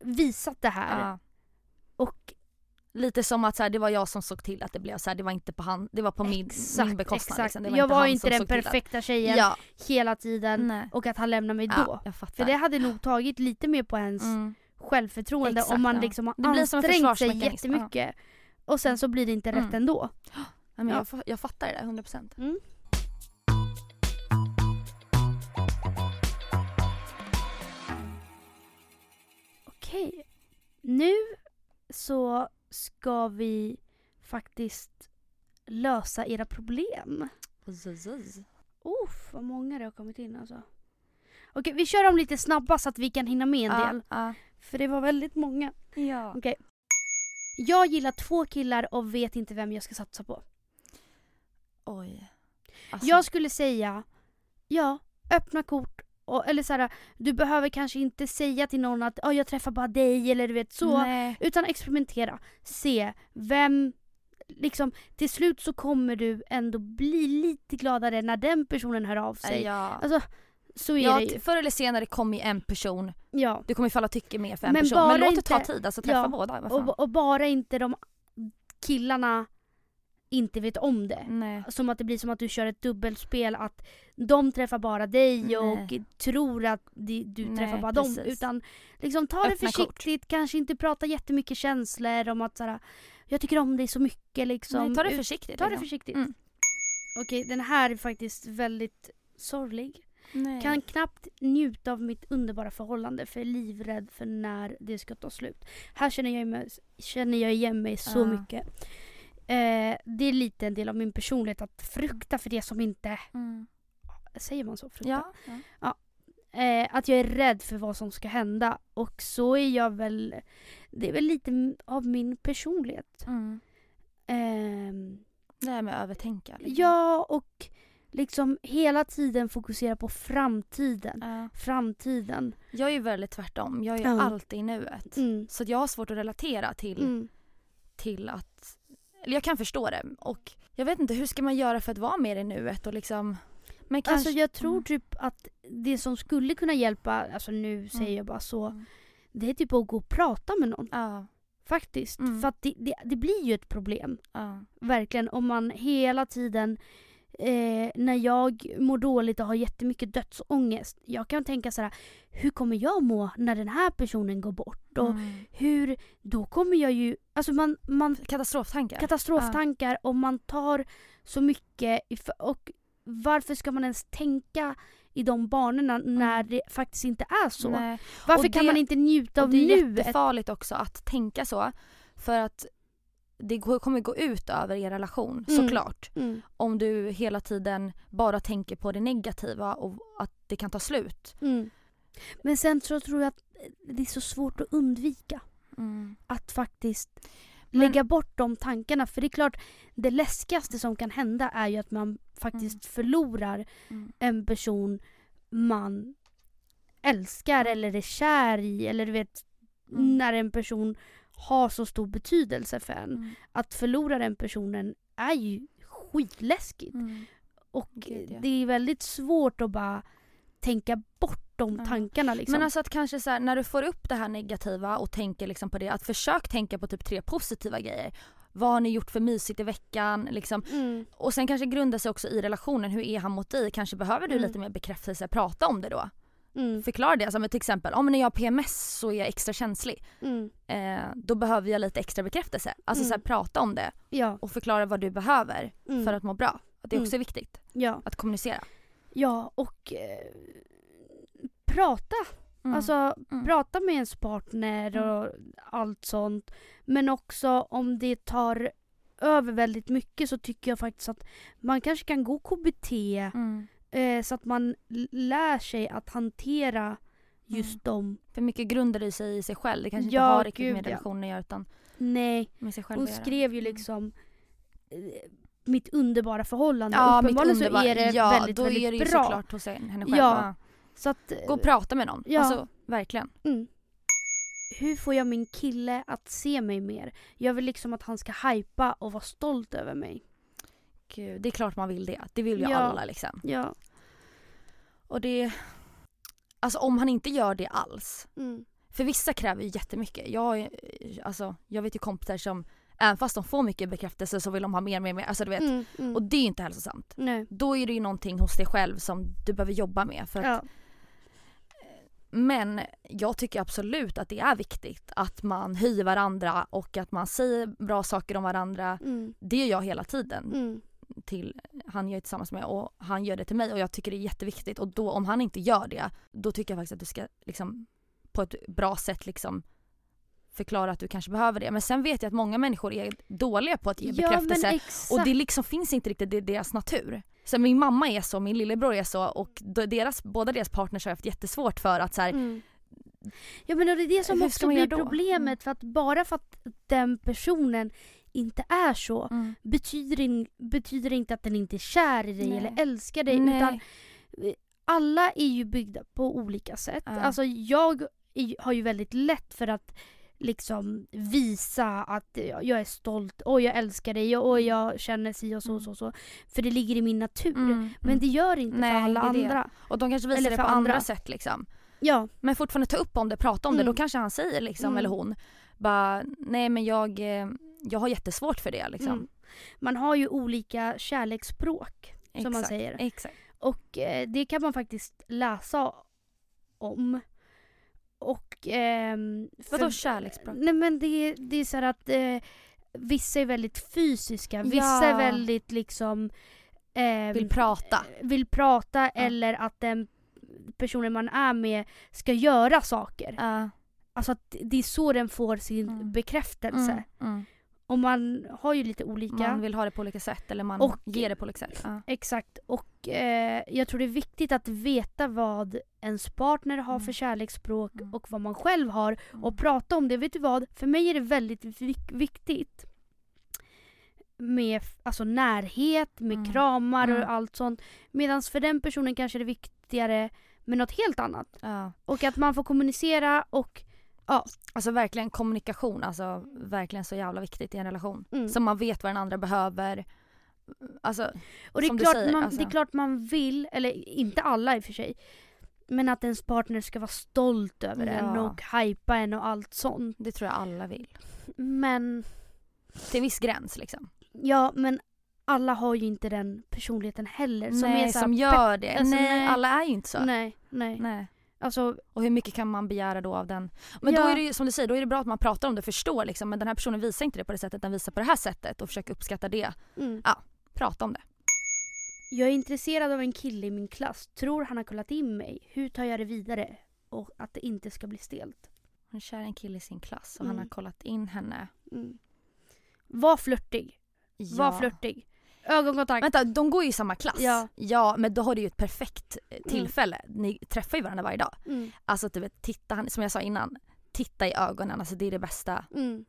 visat det här. Ja. Och Lite som att så här, det var jag som såg till att det blev så här, det var inte på, han, det var på min, min bekostnad. exakt. Liksom. Det var jag inte var inte den perfekta tjejen Ja, hela tiden. nej. Och att han lämnar mig Ja, då. För det hade nog tagit lite mer på ens mm. självförtroende Exakt, om man liksom har Det ansträngt sig försvarsmekanism, ja. jättemycket. Och sen så blir det inte rätt Mm. ändå. ja, men Ja. jag, jag fattar det där, 100%. Mm. Okej. Nu så ska vi faktiskt lösa era problem. Uff, vad många det har kommit in alltså. Okej, vi kör dem lite snabba så att vi kan hinna med en del. Ja, För det var väldigt många. ja. Okej. Jag gillar två killar och vet inte vem jag ska satsa på. Oj. Alltså, Jag skulle säga, ja, öppna kort. Och, eller så här, du behöver kanske inte säga till någon att oh, jag träffar bara dig eller du vet så. Nej. Utan experimentera. Se vem, liksom till slut så kommer du ändå bli lite gladare när den personen hör av sig. Ja. Alltså, så är Ja, det ju. förr eller senare kommer ju en person, Ja. du kommer falla tycke mer för en Men person. Men låt det ta tid, alltså träffa ja, båda. Och, och bara inte de killarna inte vet om det. Nej. Som att det blir som att du kör ett dubbelspel att de träffar bara dig Nej. och tror att de, du Nej, träffar bara dem. precis. Utan liksom ta det Öppna försiktigt, kanske inte prata jättemycket känslor om att såhär, jag tycker om dig så mycket liksom. Nej, ta det Ut- försiktigt. ta det liksom. försiktigt. Mm. Okej, den här är faktiskt väldigt sorglig. Nej. Kan knappt njuta av mitt underbara förhållande för är livrädd för när det ska ta slut. Här känner jag, mig, känner jag igen mig så Ja. mycket. Eh, det är lite en del av min personlighet att frukta för det som inte... Mm. Säger man så? Frukta? Ja. ja. Eh, att jag är rädd för vad som ska hända. Och så är jag väl... Det är väl lite av min personlighet. Mm. Ehm, Det här med att övertänka. liksom. ja, och liksom hela tiden fokusera på framtiden. Ja. Framtiden. Jag är ju väldigt tvärtom. Jag är Ja. alltid i nuet. Mm. Så jag har svårt att relatera till, Mm. till att... Eller jag kan förstå det. Och jag vet inte, hur ska man göra för att vara mer i nuet och liksom... Men kanske... Alltså jag tror Mm. typ att det som skulle kunna hjälpa, alltså nu säger Mm. jag bara så, Mm. det är typ att gå och prata med någon. Ja. Faktiskt. Mm. För att det, det, det blir ju ett problem. Ja. Verkligen om man hela tiden eh, när jag mår dåligt och har jättemycket dödsångest. Jag kan tänka så här, hur kommer jag må när den här personen går bort? Och Mm. hur, då kommer jag ju, alltså man, man Katastroftankar. katastroftankar och man tar så mycket och varför ska man ens tänka i de banorna när det faktiskt inte är så? Nej. Varför Och kan det- man inte njuta av det är nuet? jättefarligt också att tänka så. För att det kommer gå ut över er relation Mm. såklart. Mm, Om du hela tiden bara tänker på det negativa och att det kan ta slut. mm. Men sen så tror jag att det är så svårt att undvika. Mm. Att faktiskt Men- lägga bort de tankarna. För det är klart, det läskigaste som kan hända är ju att man faktiskt förlorar Mm. en person man älskar eller är kär i. Eller du vet, Mm. när en person har så stor betydelse för en. Mm. Att förlora den personen är ju skitläskigt. Mm. Och det är väldigt svårt att bara tänka bort de tankarna liksom. Men alltså att kanske så här, när du får upp det här negativa och tänker liksom på det, att försök tänka på typ tre positiva grejer. Vad har ni gjort för mysigt i veckan? Liksom. mm. Och sen kanske grunda sig också i relationen. Hur är han mot dig? Kanske behöver du Mm. lite mer bekräftelse. Prata om det då. Mm. Förklara det. Alltså, men till exempel, om när jag har PMS så är jag extra känslig. Mm. Eh, då behöver jag lite extra bekräftelse. Alltså Mm. så här, prata om det Ja. och förklara vad du behöver Mm. för att må bra. Att det Mm. också är viktigt ja. att kommunicera. Ja, och eh, prata. Mm. Alltså Mm. prata med ens partner Mm. och allt sånt. Men också om det tar över väldigt mycket så tycker jag faktiskt att man kanske kan gå KBT Mm. eh, så att man lär sig att hantera just Mm. de... För mycket grundar det sig i sig själv. Det kanske Ja, inte har riktigt gud, med relationen att göra utan Nej, med sig själv hon skrev ju Mm. liksom eh, mitt underbara förhållande. Ja, mitt Uppenbarligen så underbar- är det ja, väldigt, då väldigt är det ju bra. såklart hos en- henne själv. Ja. Så att, Gå och prata med någon. Ja. Alltså verkligen. Mm. Hur får jag min kille att se mig mer? Jag vill liksom att han ska hypa och vara stolt över mig. Gud, det är klart man vill det. Det vill ju Ja. alla liksom. Ja. Och det... Alltså om han inte gör det alls. Mm. För vissa kräver ju jättemycket. Jag, alltså, jag vet ju kompisar som, även fast de får mycket bekräftelse så vill de ha mer, mer, mer. Alltså du vet. Mm. Mm. Och det är ju inte hälsosamt. Nej. Då är det ju någonting hos dig själv som du behöver jobba med. För att, Ja. Men jag tycker absolut att det är viktigt att man höjer varandra och att man säger bra saker om varandra. Mm. Det gör jag hela tiden Mm. till han jag är tillsammans med och han gör det till mig och jag tycker det är jätteviktigt och då om han inte gör det då tycker jag faktiskt att du ska liksom på ett bra sätt liksom förklara att du kanske behöver det. Men sen vet jag att många människor är dåliga på att ge bekräftelse och det liksom finns inte riktigt i deras natur. Så min mamma är så, min lillebror är så och deras, båda deras partners har haft jättesvårt för att så här, Mm. Ja men det är det som också blir då? problemet för att bara för att den personen inte är så mm, betyder, in, betyder inte att den inte är kär i dig Nej. eller älskar dig nej, utan alla är ju byggda på olika sätt. Ja. Alltså jag har ju väldigt lätt för att liksom visa att jag är stolt, och jag älskar dig och jag känner si och så och så, och så. För det ligger i min natur. mm, Men mm. det gör inte Nej, för alla det det. andra. Och de kanske visar eller det på andra andra. sätt liksom. Ja, Men fortfarande ta upp om det, prata om det. Mm. Då kanske han säger liksom, Mm. eller hon, bara nej men jag, eh, jag har jättesvårt för det liksom. mm. Man har ju olika kärleksspråk som man Exakt, säger. Exakt. Och eh, det kan man faktiskt läsa om. Och... ehm, Vadå kärleksspråk? Nej men det, det är så att eh, vissa är väldigt fysiska, vissa Ja. är väldigt liksom... ehm, Vill prata. Vill prata eller att den personen man är med ska göra saker. Ja. Alltså att det är så den får sin Mm. bekräftelse. Mm, mm. Och man har ju lite olika. Man vill ha det på olika sätt eller man Och- ger det på olika sätt. Ja. Exakt. Och eh, jag tror det är viktigt att veta vad ens partner har Mm. för kärleksspråk Mm. och vad man själv har och prata om det. Vet du vad? För mig är det väldigt vik- viktigt med alltså, närhet, med Mm. kramar Mm. och allt sånt. Medan för den personen kanske det är viktigare med något helt annat. Ja. Och att man får kommunicera och Alltså verkligen kommunikation, alltså verkligen så jävla viktigt i en relation. mm. Så man vet vad den andra behöver. Alltså, Och det är, klart säger, man, alltså. det är klart man vill, eller inte alla i och för sig, men att ens partner ska vara stolt över Ja. en och hypa en och allt sånt. det tror jag alla vill. Men, Till viss gräns liksom. ja men alla har ju inte den personligheten heller. Som nej, är så som gör det. alltså, nej, nej. alla är ju inte så. Nej, nej. Nej. Alltså, Och hur mycket kan man begära då av den? Men då Ja. är det ju som du säger, då är det bra att man pratar om det och förstår liksom. Men den här personen visar inte det på det sättet, den visar på det här sättet och försöker uppskatta det. mm. Prata om det. Jag är intresserad av en kille i min klass. Tror han har kollat in mig. Hur tar jag det vidare? Och att det inte ska bli stelt. Hon kär en kille i sin klass och han Mm. har kollat in henne. Mm. Var flörtig. Var flörtig. Ögonkontakt. Vänta, de går ju i samma klass. Ja. ja men då har du ju ett perfekt eh, tillfälle. Ni träffar ju varandra varje dag. Mm. Alltså att du vet, titta, som jag sa innan, titta i ögonen, alltså det är det bästa. Mm.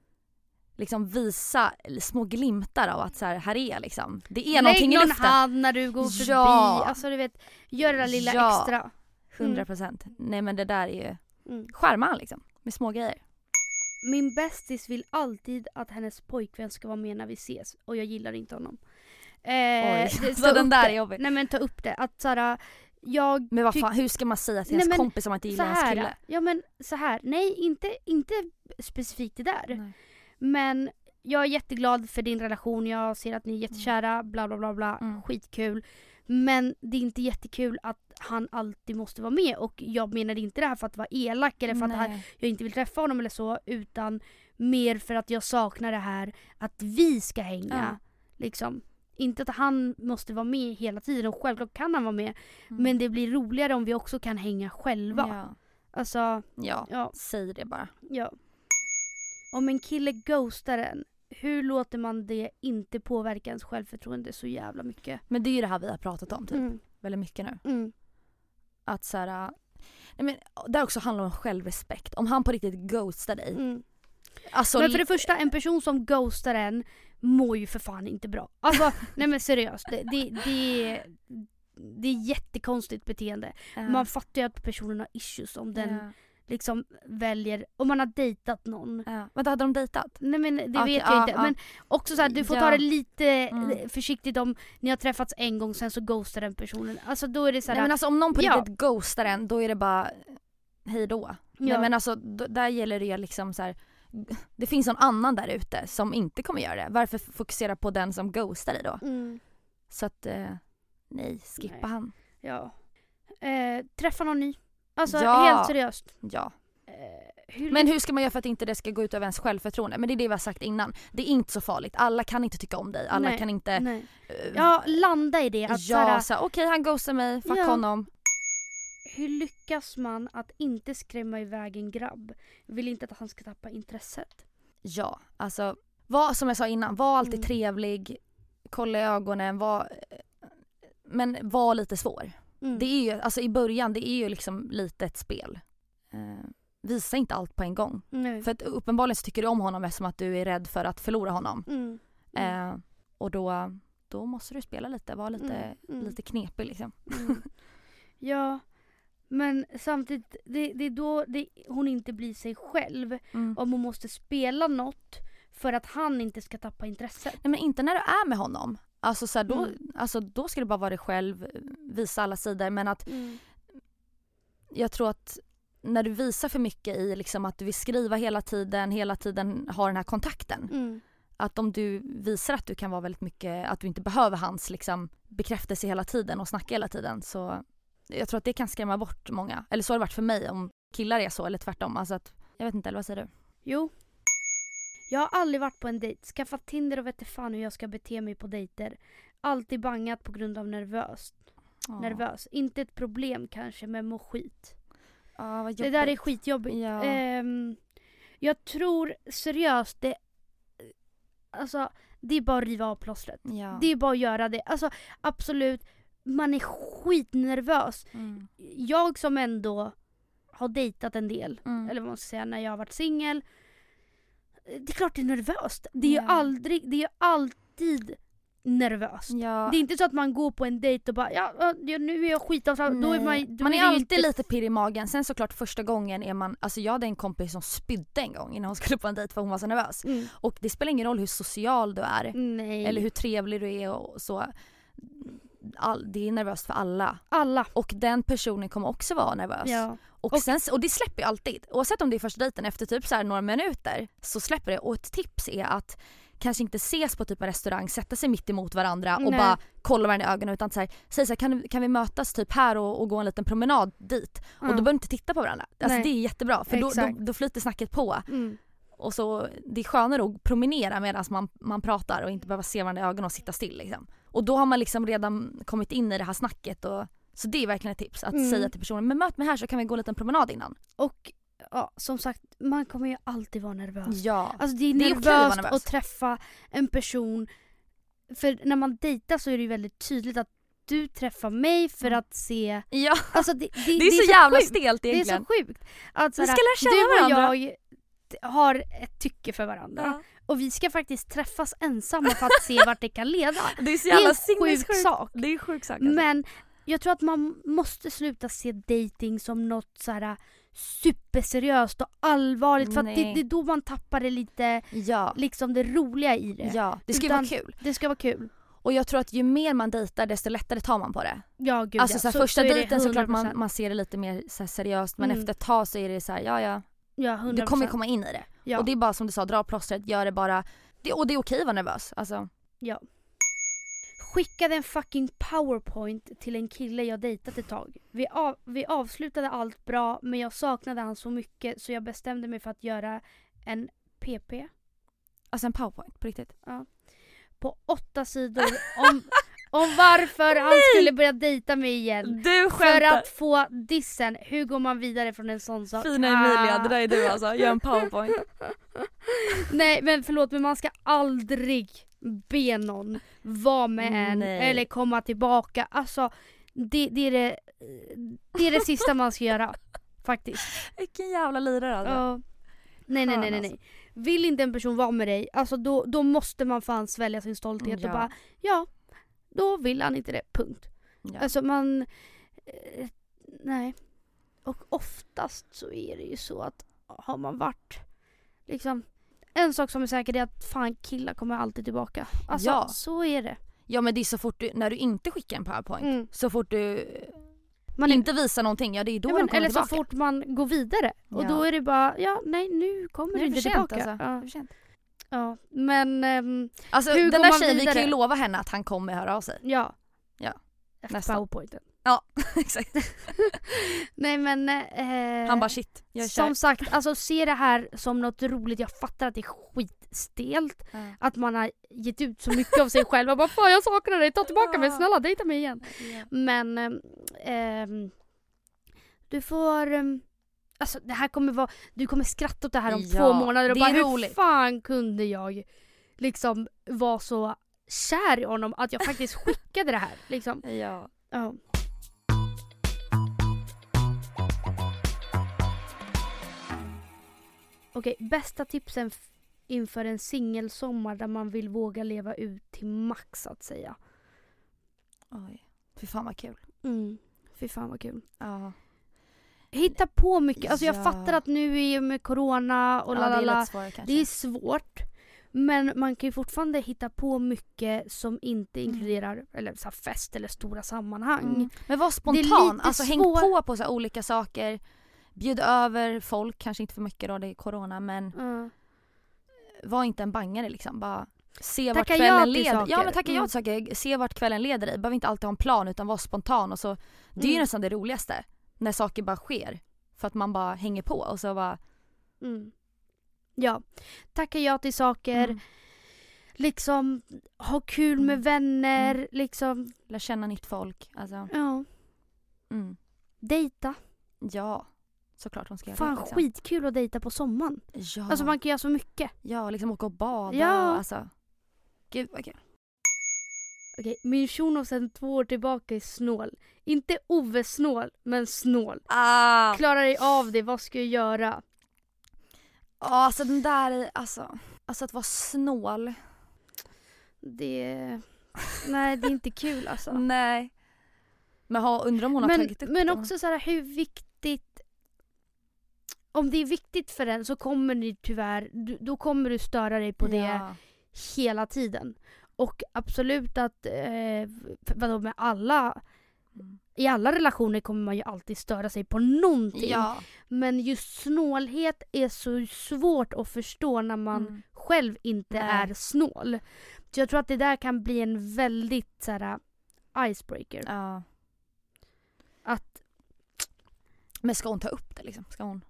Liksom visa små glimtar av att så här, här är jag liksom. Det är Lägg någonting i någon luften. hand när du går förbi. Ja. Alltså du vet, gör det där lilla Ja. extra. 100 procent. Nej men det där är ju, Mm. han liksom. Med små grejer. Min bästis vill alltid att hennes pojkvän ska vara med när vi ses och jag gillar inte honom. Eh, [LAUGHS] Oj, så den där är jobbig. Nej men ta upp det. Att såhär, jag Men vad fan, hur ska man säga till Nej, ens kompis om man inte gillar här, kille? ja men så här. nej inte, inte specifikt det där. Nej. Men jag är jätteglad för din relation, jag ser att ni är jättekära, bla bla bla bla, Mm. skitkul. Men det är inte jättekul att han alltid måste vara med och jag menar inte det här för att vara elak eller för att han, Nej. jag inte vill träffa honom eller så utan mer för att jag saknar det här att vi ska hänga. Liksom. Inte att han måste vara med hela tiden och självklart kan han vara med Mm. men det blir roligare om vi också kan hänga själva. Ja. Alltså, ja, ja, säg det bara. ja. Om en kille ghostar en, hur låter man det inte påverka ens självförtroende så jävla mycket? Men det är ju det här vi har pratat om typ, Mm, väldigt mycket nu. mm, Att så här, äh, nej men det också handlar om självrespekt. Om han på riktigt ghostar dig. mm. Alltså, Men för det första, en person som ghostar en mår ju för fan inte bra. Alltså, [LAUGHS] nej men seriöst. Det, det, det, det är jättekonstigt beteende. ja. Man fattar ju att personen har issues om den ja. liksom väljer, om man har dejtat någon. Ja. Vänta, hade de dejtat? Nej men det Okej, vet jag ja, inte. Men också så här, du får ta det lite Mm. försiktigt om ni har träffats en gång sen så ghostar den personen. Alltså då är det så här, Nej men alltså om någon på riktigt ghostar en då är det bara hej då. Nej men alltså d- där gäller det ju liksom så här. Det finns någon annan där ute som inte kommer göra det. Varför fokusera på den som ghostar dig då? mm, Så att eh, nej, skippa Nej. han. ja. Eh, träffa någon ny. Alltså Ja. helt seriöst. Ja. Eh, hur, Men hur ska man göra för att inte det ska gå ut över ens självförtroende? Men det är det vi har sagt innan. Det är inte så farligt. Alla kan inte tycka om dig. Alla Nej, kan inte... nej. eh, Ja, landa i det. Att ja, såhär, så här, okej han ghostar mig, fuck Ja. honom. Hur lyckas man att inte skrämma iväg en grabb? Vill inte att han ska tappa intresset. Ja, alltså var, som jag sa innan, var alltid Mm. trevlig, kolla i ögonen, var, men var lite svår. Mm. Det är ju, alltså i början, det är ju liksom lite ett spel. Eh, visa inte allt på en gång. Nej. För att uppenbarligen så tycker du om honom eftersom att du är rädd för att förlora honom. Mm. Mm. Eh, och då, då måste du spela lite, vara lite, Mm, mm. lite knepig liksom. Mm. Ja, men samtidigt, det, det är då det, hon inte blir sig själv. Mm. Om hon måste spela något för att han inte ska tappa intresset. Nej men inte när du är med honom. Alltså, så här, då, Mm. alltså då ska du bara vara dig själv, visa alla sidor men att jag tror att när du visar för mycket i liksom att du vill skriva hela tiden, hela tiden ha den här kontakten. Mm. Att om du visar att du kan vara väldigt mycket, att du inte behöver hans liksom bekräftelse hela tiden och snacka hela tiden så jag tror att det kan skrämma bort många. Eller så har det varit för mig om killar är så eller tvärtom. Alltså att, jag vet inte, eller vad säger du? Jo. Jag har aldrig varit på en dejt, skaffat Tinder och vet fan hur jag ska bete mig på dejter. Alltid bangat på grund av nervöst. Ja. Nervös. Inte ett problem kanske men mår skit. Vad Det där är jobbigt. skitjobbigt. Ja. Ehm, jag tror seriöst det... Alltså det är bara att riva av plåstret. Ja. Det är bara att göra det. Alltså absolut, man är skitnervös. Mm. Jag som ändå har dejtat en del, Mm. eller vad man ska säga, när jag har varit singel. Det är klart det är nervöst. Det är ju aldrig, det är alltid nervöst. Ja. Det är inte så att man går på en dejt och bara ja, nu är jag skitavslappnad. Då är man, då man är ju alltid inte... lite pirrig i magen. Sen såklart första gången är man, alltså jag hade en kompis som spydde en gång innan hon skulle på en dejt för hon var så nervös. Mm. Och det spelar ingen roll hur social du är Nej. eller hur trevlig du är och så. All, det är nervöst för alla. Alla. Och den personen kommer också vara nervös. Ja. Och, Och- sen, och det släpper ju alltid. Oavsett om det är första dejten, efter typ så några minuter så släpper det. Och ett tips är att kanske inte ses på typ en restaurang, sätta sig mitt emot varandra och Nej. bara kolla varandra i ögonen utan så här, säg så här, kan, kan vi mötas typ här och, och gå en liten promenad dit? Och då behöver du inte titta på varandra. Alltså Nej. det är jättebra för då, då, då flyter snacket på. Mm. Och så, det är skönare att promenera medan man, man pratar och inte behöva se varandra i ögonen och sitta still liksom. Och då har man liksom redan kommit in i det här snacket och så det är verkligen ett tips att Mm. säga till personen men möt mig här så kan vi gå en liten promenad innan. Och ja, som sagt, man kommer ju alltid vara nervös. Ja. Alltså det är, Det är nervöst nervös. att träffa en person. För när man dejtar så är det ju väldigt tydligt att du träffar mig för Mm. att se... Ja, Alltså det, det, det är, så, jävla sjukt. stelt Det är egentligen. så sjukt. Att Vi ska lära känna du och varandra. jag har ett tycke för varandra. Ja. Och vi ska faktiskt träffas ensamma för att se vart det kan leda. [LAUGHS] Det är så Det är jävla en sjuk sak. Det är en sjuk sak alltså. Men jag tror att man måste sluta se dating som något så här superseriöst och allvarligt. För att det, det är då man tappar det lite, Ja. liksom det roliga i det. Ja, det ska Utan- vara kul. Det ska vara kul. Och jag tror att ju mer man dejtar desto lättare tar man på det. Ja gud alltså ja. så första så dejten såklart 100%. man, man ser det lite mer så seriöst men Mm. efter ett tag så är det så här, ja ja, Ja 100%. du kommer komma in i det. Ja. Och det är bara som du sa, dra plåstret, gör det bara. Det, och det är okej att vara nervös. Alltså, ja. Skickade en fucking powerpoint till en kille jag dejtat ett tag. Vi, av, vi avslutade allt bra men jag saknade han så mycket så jag bestämde mig för att göra en PP alltså en powerpoint på riktigt. på åtta sidor om, [LAUGHS] om varför han skulle börja dejta mig igen. Du För att få dissen, hur går man vidare från en sån sak? Fina Emilia, det där är du alltså. Gör en powerpoint. [LAUGHS] Nej men förlåt men man ska aldrig be någon vara med en Nej. eller komma tillbaka. Alltså det, det, är det, det är det sista man ska göra. Faktiskt. Vilken jävla lirare alltså. Ja. Nej nej nej nej. nej. Vill inte en person vara med dig, alltså då, då måste man fan svälja sin stolthet Ja. och bara ja, då vill han inte det. Punkt. Ja. Alltså man... Eh, nej. Och oftast så är det ju så att har man varit liksom en sak som är säker är att fan killar kommer alltid tillbaka. Alltså Ja. så är det. Ja men det är så fort du, när du inte skickar en powerpoint, Mm. så fort du Man inte visar någonting, ja det är då ja, de men, kommer eller tillbaka. så fort man går vidare. Och Ja. då är det bara, ja nej nu kommer det inte för sent tillbaka. alltså. Ja. För sent. Ja. Men ehm, Alltså Hur den går där tjejen, vi kan ju lova henne att han kommer höra av sig. ja. Ja. Efter powerpointen. [LAUGHS] Exakt. [LAUGHS] Nej men... Eh, Han bara shit, jag är Som kär. sagt, alltså se det här som något roligt. Jag fattar att det är skitstelt. Ja. Att man har gett ut så mycket av sig själv. Och bara fan jag saknar dig, ta tillbaka mig, Ja. snälla dejta mig igen. Men ehm, ehm, du får... alltså det här kommer vara... Du kommer skratta åt det här om Ja, två månader och det bara är hur roligt. fan kunde jag liksom vara så kär i honom att jag faktiskt [LAUGHS] skickade det här. Liksom. Ja. Ja. Okej, bästa tipsen inför en singelsommar där man vill våga leva ut till max att säga. Oj. Fy fan vad kul. Mm. Fy fan vad kul. Ja. Hitta på mycket. Alltså jag Ja. fattar att nu är med corona och ja det är lalala. svårare kanske. Det är svårt. Men man kan ju fortfarande hitta på mycket som inte Mm. inkluderar eller så fest eller stora sammanhang. Mm. Men var spontan, alltså häng på på så olika saker. Bjud över folk, kanske inte för mycket då, det är corona men Ja. var inte en bangare liksom. Bara se vart Tacka ja kvällen leder. saker. Ja men tacka ja Mm. till saker, se vart kvällen leder dig. Behöver inte alltid ha en plan utan var spontan och så. Det är ju Mm. nästan det roligaste. När saker bara sker. För att man bara hänger på och så bara... Mm. Ja. Tacka ja till saker. Mm. Liksom ha kul med Mm. vänner. Liksom, Lär känna nytt folk. Alltså, ja. mm. Dejta. Ja, såklart hon ska göra Fan det. Liksom. skitkul att dejta på sommaren. Ja. Alltså man kan göra så mycket. ja, liksom åka och bada. Ja. Alltså. Gud vad kul. Okej, min shuno sen två år tillbaka är snål. Inte Ove-snål, men snål. Ah. Klarar dig av det, vad ska jag göra? Ja, alltså den där, är- alltså, alltså att vara snål. Det... Nej, det är inte kul alltså. [LAUGHS] Nej. Men ha, undrar om hon har Men, tagit upp men det. också så här, hur viktigt... Om det är viktigt för en så kommer ni tyvärr, du- då kommer du störa dig på det Ja. hela tiden. Och absolut att, eh, vadå med alla, Mm. i alla relationer kommer man ju alltid störa sig på någonting. Ja. Men just snålhet är så svårt att förstå när man Mm. själv inte Nej. är snål. Så jag tror att det där kan bli en väldigt så här, icebreaker. ja. Att Men ska hon ta upp det liksom? Ska hon?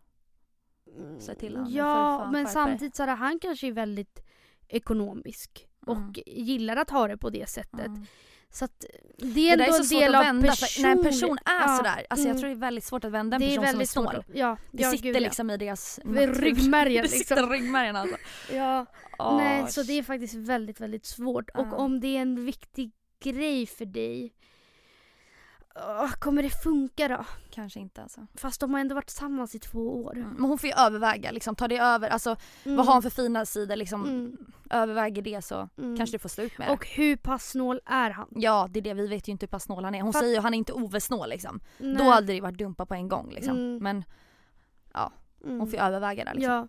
Säg till honom, du Ja, men samtidigt så här, han kanske är väldigt ekonomisk och Mm. gillar att ha det på det sättet. Mm. Så att det är Det ändå är så en svårt del att av vända. För när en person är Ja, sådär, alltså jag mm. tror det är väldigt svårt att vända en person som är snål. Ja, Det ja, sitter gud, ja. liksom i deras [LAUGHS] ryggmärgen, Det sitter liksom. i ryggmärgen alltså. Ja, Åh, nej, så det är faktiskt väldigt, väldigt svårt. Och Ja. om det är en viktig grej för dig, åh, kommer det funka då? Kanske inte alltså. Fast de har ändå varit tillsammans i två år. Mm. Men hon får ju överväga, liksom, ta det över. Alltså, Mm. Vad har hon för fina sidor? Liksom, Mm. Överväger det så Mm. kanske du får stå ut med det. Och hur pass snål är han? Ja det är det, vi vet ju inte hur pass snål han är. Hon Fa- säger ju han är inte Ove-snål liksom. Då Nej. hade det varit dumpa på en gång liksom. Mm. Men Mm. hon får ju överväga det liksom. Ja.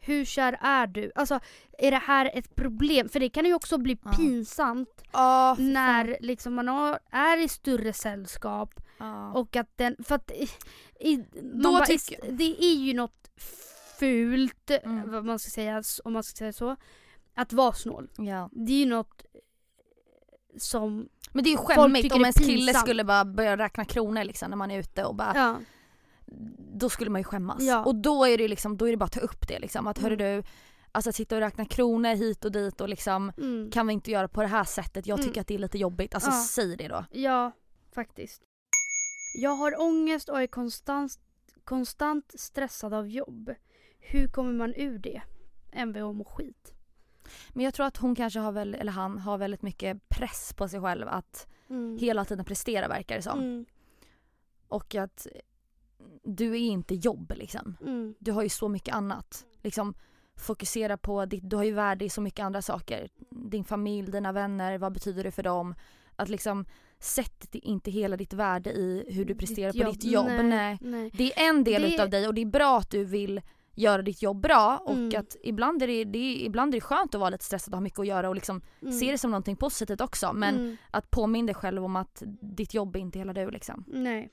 Hur kär är du? Alltså, är det här ett problem? För det kan ju också bli Ja. pinsamt fan. när liksom man har, är i större sällskap Ja. och att den... För att i, Då bara, ist- det är ju något fult, Mm. vad man ska säga, om man ska säga så, att vara snål. ja. Det är ju något som... Men det är ju skämmigt om ens kille skulle bara börja räkna kronor liksom när man är ute och bara Ja. Då skulle man ju skämmas. Ja. Och då är det liksom, då är det bara att ta upp det liksom. Att hörru Mm. du, alltså att sitta och räkna kronor hit och dit och liksom Mm. kan vi inte göra på det här sättet? Jag tycker Mm. att det är lite jobbigt. Alltså Ja. säg det då. Ja, faktiskt. Jag har ångest och är konstant, konstant stressad av jobb. Hur kommer man ur det? Mvh mår skit. Men jag tror att hon kanske har väl, eller han har väldigt mycket press på sig själv att Mm. hela tiden prestera verkar det som. Mm. Och att du är inte jobb liksom. Mm. Du har ju så mycket annat. Liksom fokusera på ditt, du har ju värde i så mycket andra saker. Din familj, dina vänner, vad betyder det för dem? Att liksom sätt inte hela ditt värde i hur du presterar Ditt på ditt jobb. Nej. Nej, nej. Det är en del Det- utav dig och det är bra att du vill göra ditt jobb bra och Mm. att ibland är, det, det är, ibland är det skönt att vara lite stressad och ha mycket att göra och liksom Mm. se det som någonting positivt också men Mm. att påminna dig själv om att ditt jobb är inte hela du liksom. Nej.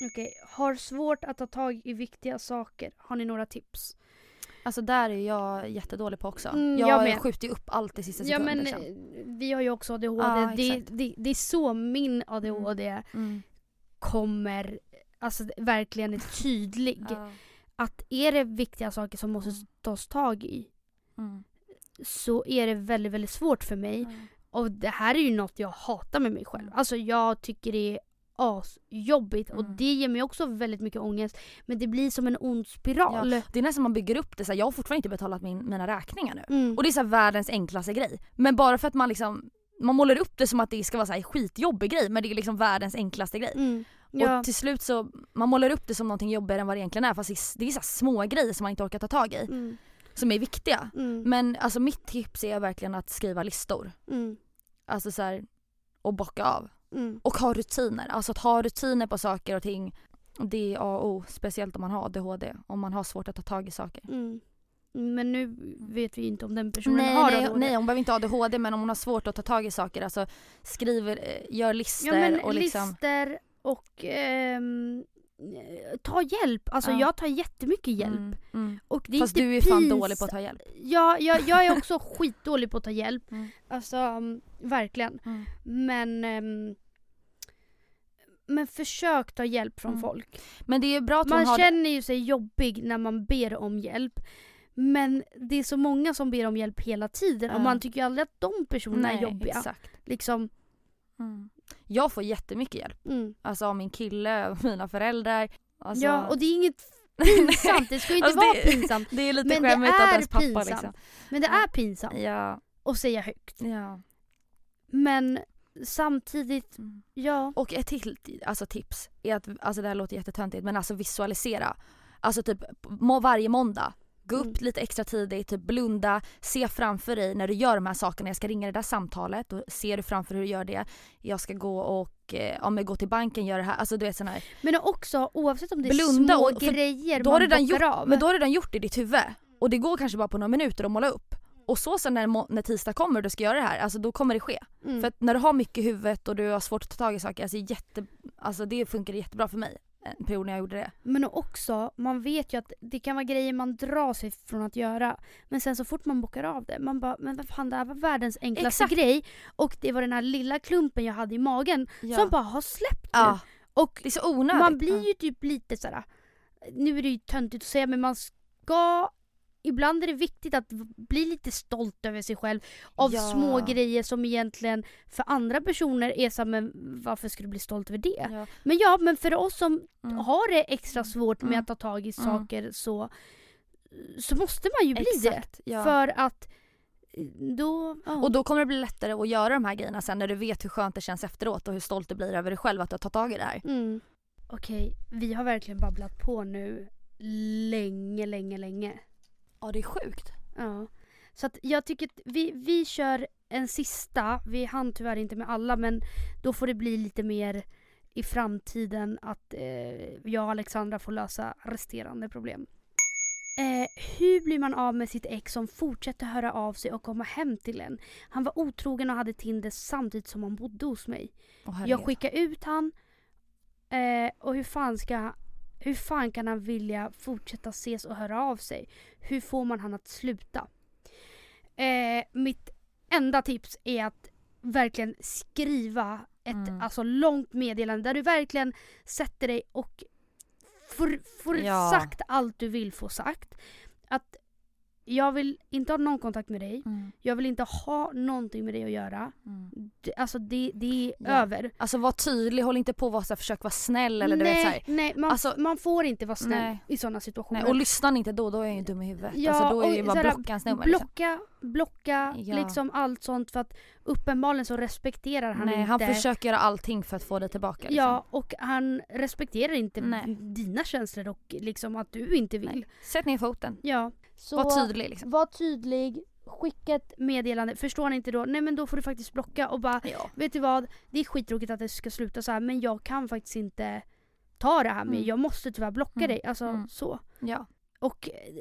Okej, har svårt att ta tag i viktiga saker. Har ni några tips? Alltså där är jag jättedålig på också. Mm, jag jag med. skjuter ju upp allt i sista Ja sekund. men liksom. eh, vi har ju också ADHD. Ja, det, det, det är så min ADHD Mm. kommer, alltså verkligen är tydlig. Ja. Att är det viktiga saker som måste Mm. tas tag i Mm. så är det väldigt, väldigt svårt för mig. Mm. Och det här är ju något jag hatar med mig själv. Mm. Alltså jag tycker det är asjobbigt och Mm. det ger mig också väldigt mycket ångest. Men det blir som en ond spiral. Det är nästan man bygger upp det så här, jag har fortfarande inte betalat min, mina räkningar nu. Mm. Och det är så här världens enklaste grej. Men bara för att man liksom man målar upp det som att det ska vara så här skitjobbig grej men det är liksom världens enklaste grej. Mm. Ja. Och till slut så, man målar upp det som någonting jobbigare än vad det egentligen är fast det är, det är så små grejer som man inte orkar ta tag i. Mm. Som är viktiga. Mm. Men alltså mitt tips är verkligen att skriva listor. Mm. Alltså så här, och bocka av. Mm. Och ha rutiner. Alltså att ha rutiner på saker och ting. Det är A och O. Speciellt om man har ADHD. Om man har svårt att ta tag i saker. Mm. Men nu vet vi inte om den personen Nej, har nej, ADHD. nej, hon behöver inte ha ADHD men om hon har svårt att ta tag i saker. Alltså skriver, eh, gör listor Ja men och liksom. lister och ehm, eh, ta hjälp. Alltså Ja. jag tar jättemycket hjälp. Mm, mm. Och det är Fast du är fan pins- dålig på att ta hjälp. Ja, jag, jag är också [LAUGHS] skitdålig på att ta hjälp. Mm. Alltså um, verkligen. Mm. Men ehm, men försök ta hjälp från Mm. folk. Men det är bra att Man har känner ju sig jobbig när man ber om hjälp. Men det är så många som ber om hjälp hela tiden och man tycker ju aldrig att de personerna Nej, är jobbiga. Exakt. Liksom, Mm. Jag får jättemycket hjälp. mm. Alltså av min kille, av mina föräldrar. Alltså, Ja, och det är inget [LAUGHS] pinsamt. Det ska ju inte Alltså, vara det- pinsamt. det är lite Men det skämmigt att ens pappa pinsamt. liksom. Men det är pinsamt Ja, att säga högt. ja. Men samtidigt, Mm. ja. Och ett till alltså, tips är att, alltså det här låter jättetöntigt men alltså visualisera. Alltså typ må, varje måndag, gå upp Mm. lite extra tidigt, typ blunda, se framför dig när du gör de här sakerna. Jag ska ringa det där samtalet och ser du framför hur du gör det. Jag ska gå och eh, ja, men gå till banken, göra det här. Alltså du vet sån här. Men också oavsett om det är Blunda små och- grejer Då har, man redan bockar gjort, av. men då har du redan gjort det i ditt huvud. Och det går kanske bara på några minuter att måla upp. Och så sen när, när tisdag kommer och du ska göra det här, alltså då kommer det ske. Mm. För att när du har mycket i huvudet och du har svårt att ta tag i saker, alltså, jätte, alltså det funkar jättebra för mig. En period när jag gjorde det. Men också, man vet ju att det kan vara grejer man drar sig från att göra. Men sen så fort man bockar av det, man bara men vad fan det här var världens enklaste Exakt. grej. Och det var den här lilla klumpen jag hade i magen Ja. som bara har släppt nu. ja. Och Det är så onödigt. man blir ju typ lite såhär, nu är det ju töntigt att säga men man ska Ibland är det viktigt att bli lite stolt över sig själv av Ja. små grejer som egentligen för andra personer är så men varför ska du bli stolt över det? Ja. Men ja, men för oss som Mm. har det extra svårt med Mm. att ta tag i Mm. saker så, så måste man ju bli Exakt, det. ja. För att då... ja. Och då kommer det bli lättare att göra de här grejerna sen när du vet hur skönt det känns efteråt och hur stolt du blir över dig själv att du har tagit tag i det här. Mm. Okej, vi har verkligen babblat på nu länge, länge, länge. Ja det är sjukt. Ja. Så att jag tycker att vi, vi kör en sista. Vi hann tyvärr inte med alla men då får det bli lite mer i framtiden att eh, jag och Alexandra får lösa resterande problem. Eh, hur blir man av med sitt ex som fortsätter höra av sig och komma hem till en? Han var otrogen och hade Tinder samtidigt som han bodde hos mig. Åh, Jag skickar ut han eh, och hur fan ska hur fan kan han vilja fortsätta ses och höra av sig? Hur får man han att sluta? Eh, mitt enda tips är att verkligen skriva ett Mm. alltså, långt meddelande där du verkligen sätter dig och får, får Ja. sagt allt du vill få sagt. Att jag vill inte ha någon kontakt med dig. Mm. Jag vill inte ha någonting med dig att göra. Mm. Det, alltså det, det är Ja. över. Alltså var tydlig, håll inte på att försök vara snäll eller du vet så här. nej man, Alltså- man får inte vara snäll Nej. i sådana situationer. Nej, och lyssnar ni inte då, då är jag ju dum i huvudet. Ja, alltså då är ju bara såhär, blocka hans nummer. Liksom. Blocka, Ja. liksom allt sånt för att uppenbarligen så respekterar han Nej, inte. han försöker göra allting för att få dig tillbaka. Liksom. Ja, och han respekterar inte Nej. dina känslor och liksom att du inte vill. Nej. Sätt ner foten. Ja. Så Var tydlig liksom. Var tydlig skicka ett meddelande, förstår han inte då, nej men då får du faktiskt blocka och bara Ja. Vet du vad, det är skittråkigt att det ska sluta så här men jag kan faktiskt inte ta det här med, Mm. jag måste tyvärr blocka Mm. dig. Alltså Mm. så. ja. Och eh,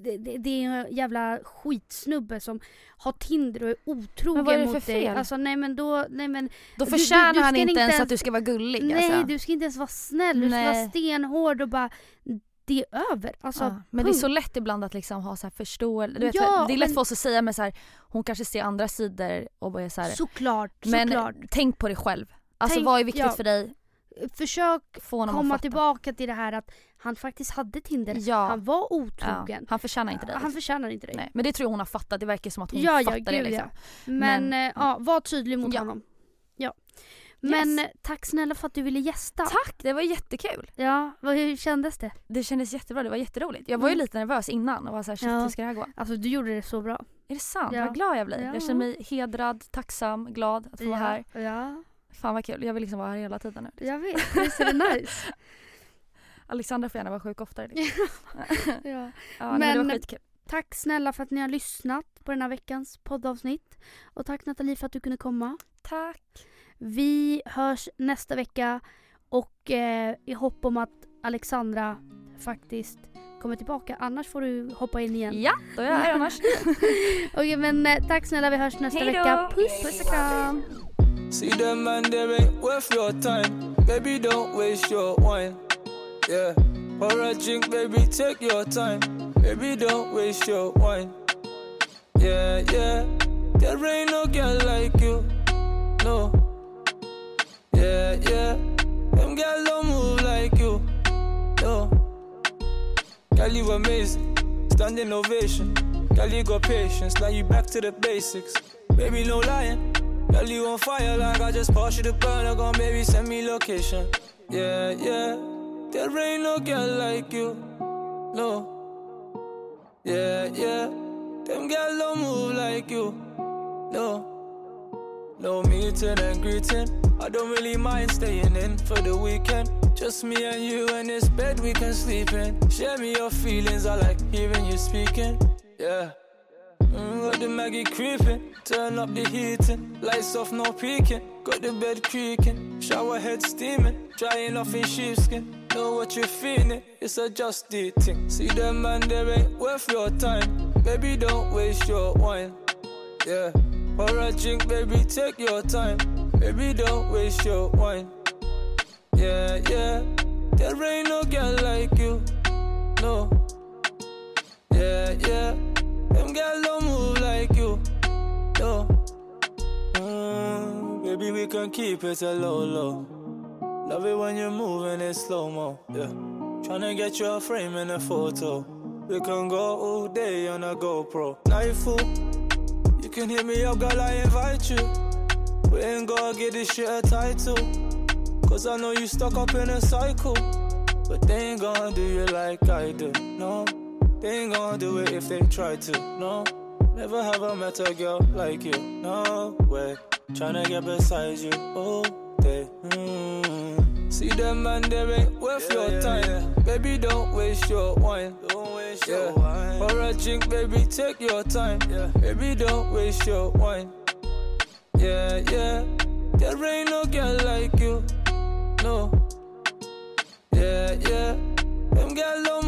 det, det, det är en jävla skitsnubbe som har Tinder och är otrogen Men vad är det mot för dig. fel? Alltså nej men då, nej men Då Du- förtjänar du- du han ska inte ens ens- att du ska vara gullig nej alltså. du ska inte ens vara snäll, du ska vara Nej. stenhård och bara det är över. Alltså, ja. Men det är punkt. så lätt ibland att liksom ha så här förståelse. Du vet, Ja, det är lätt men- för oss att säga men så här, hon kanske ser andra sidor och bara är så här, Såklart, men såklart. tänk på dig själv. Alltså Tänk- vad är viktigt ja. för dig? Försök komma tillbaka till det här att han faktiskt hade Tinder. Ja. Han var ja. otrogen. Han förtjänar inte dig. Han förtjänar inte dig. Nej, men det tror jag hon har fattat. Det verkar som att hon Ja, ja, fattar det gud, liksom. Men, Men- eh, ja, var tydlig mot Ja. honom. Ja. Men Yes. eh, tack snälla för att du ville gästa. Tack, det var jättekul. Ja, hur kändes det? Det kändes jättebra, det var jätteroligt. Jag var ju Mm. lite nervös innan och var såhär shit Ja. hur ska det här gå? Alltså du gjorde det så bra. Är det sant? Ja. Vad glad jag blir. Ja. Jag känner mig hedrad, tacksam, glad att få vara här. Ja, Fan vad kul, jag vill liksom vara här hela tiden nu. jag vet. Visst är det nice? [LAUGHS] Alexandra får gärna vara sjuk oftare. Liksom. [LAUGHS] ja. [LAUGHS] Ja, men, det var skitkul. Tack snälla för att ni har lyssnat på den här veckans poddavsnitt. Och tack Nathalie för att du kunde komma. Tack. Vi hörs nästa vecka och eh, i hopp om att Alexandra faktiskt kommer tillbaka. Annars får du hoppa in igen. Ja, då är jag här annars. Okej men eh, tack snälla, vi hörs nästa Hej då. vecka. Puss! Puss och kram. See them man, they ain't worth your time. Baby, don't waste your wine. Yeah. Pour a drink, baby, take your time. Baby, don't waste your wine. Yeah, yeah. There ain't no girl like you. No. Yeah, yeah. Them girls don't move like you. No. Girl, you amazing. Standing ovation. Girl, you got patience. Now you back to the basics. Baby, no lying. Girl, you on fire like I just passed you the burner. Gon' baby, send me location. Yeah, yeah. There ain't no girl like you. No. Yeah, yeah. Them girls don't move like you. No. No meeting and greeting. I don't really mind staying in for the weekend. Just me and you in this bed we can sleep in. Share me your feelings. I like hearing you speaking. Yeah. Mm, got the Maggie creeping, turn up the heating, lights off, no peeking. Got the bed creaking, shower head steaming, drying off in sheepskin. Know what you're feeling, it's a just the thing. See them man, they ain't worth your time. Baby, don't waste your wine. Yeah, pour a drink, baby, take your time. Baby, don't waste your wine. Yeah, yeah, there ain't no girl like you. No. Yeah, yeah. Them girls don't move like you. No. Mm, baby, we can keep it a low, low. Love it when you're moving it slow mo. Yeah. Tryna get you a frame in a photo. We can go all day on a GoPro. Nightfall. You can hit me up, girl, I invite you. We ain't gonna get this shit a title. Cause I know you stuck up in a cycle. But they ain't gonna do you like I do. No. They ain't gonna do it if they try to, no. Never have I met a girl like you, no way. Tryna get beside you all day. Mm. See them man, they ain't worth your time. Baby, don't waste your wine. Don't waste your wine. Pour a drink, baby, take your time. Baby, don't waste your wine. Yeah, yeah. There ain't no girl like you, no. Yeah, yeah. Them girls don't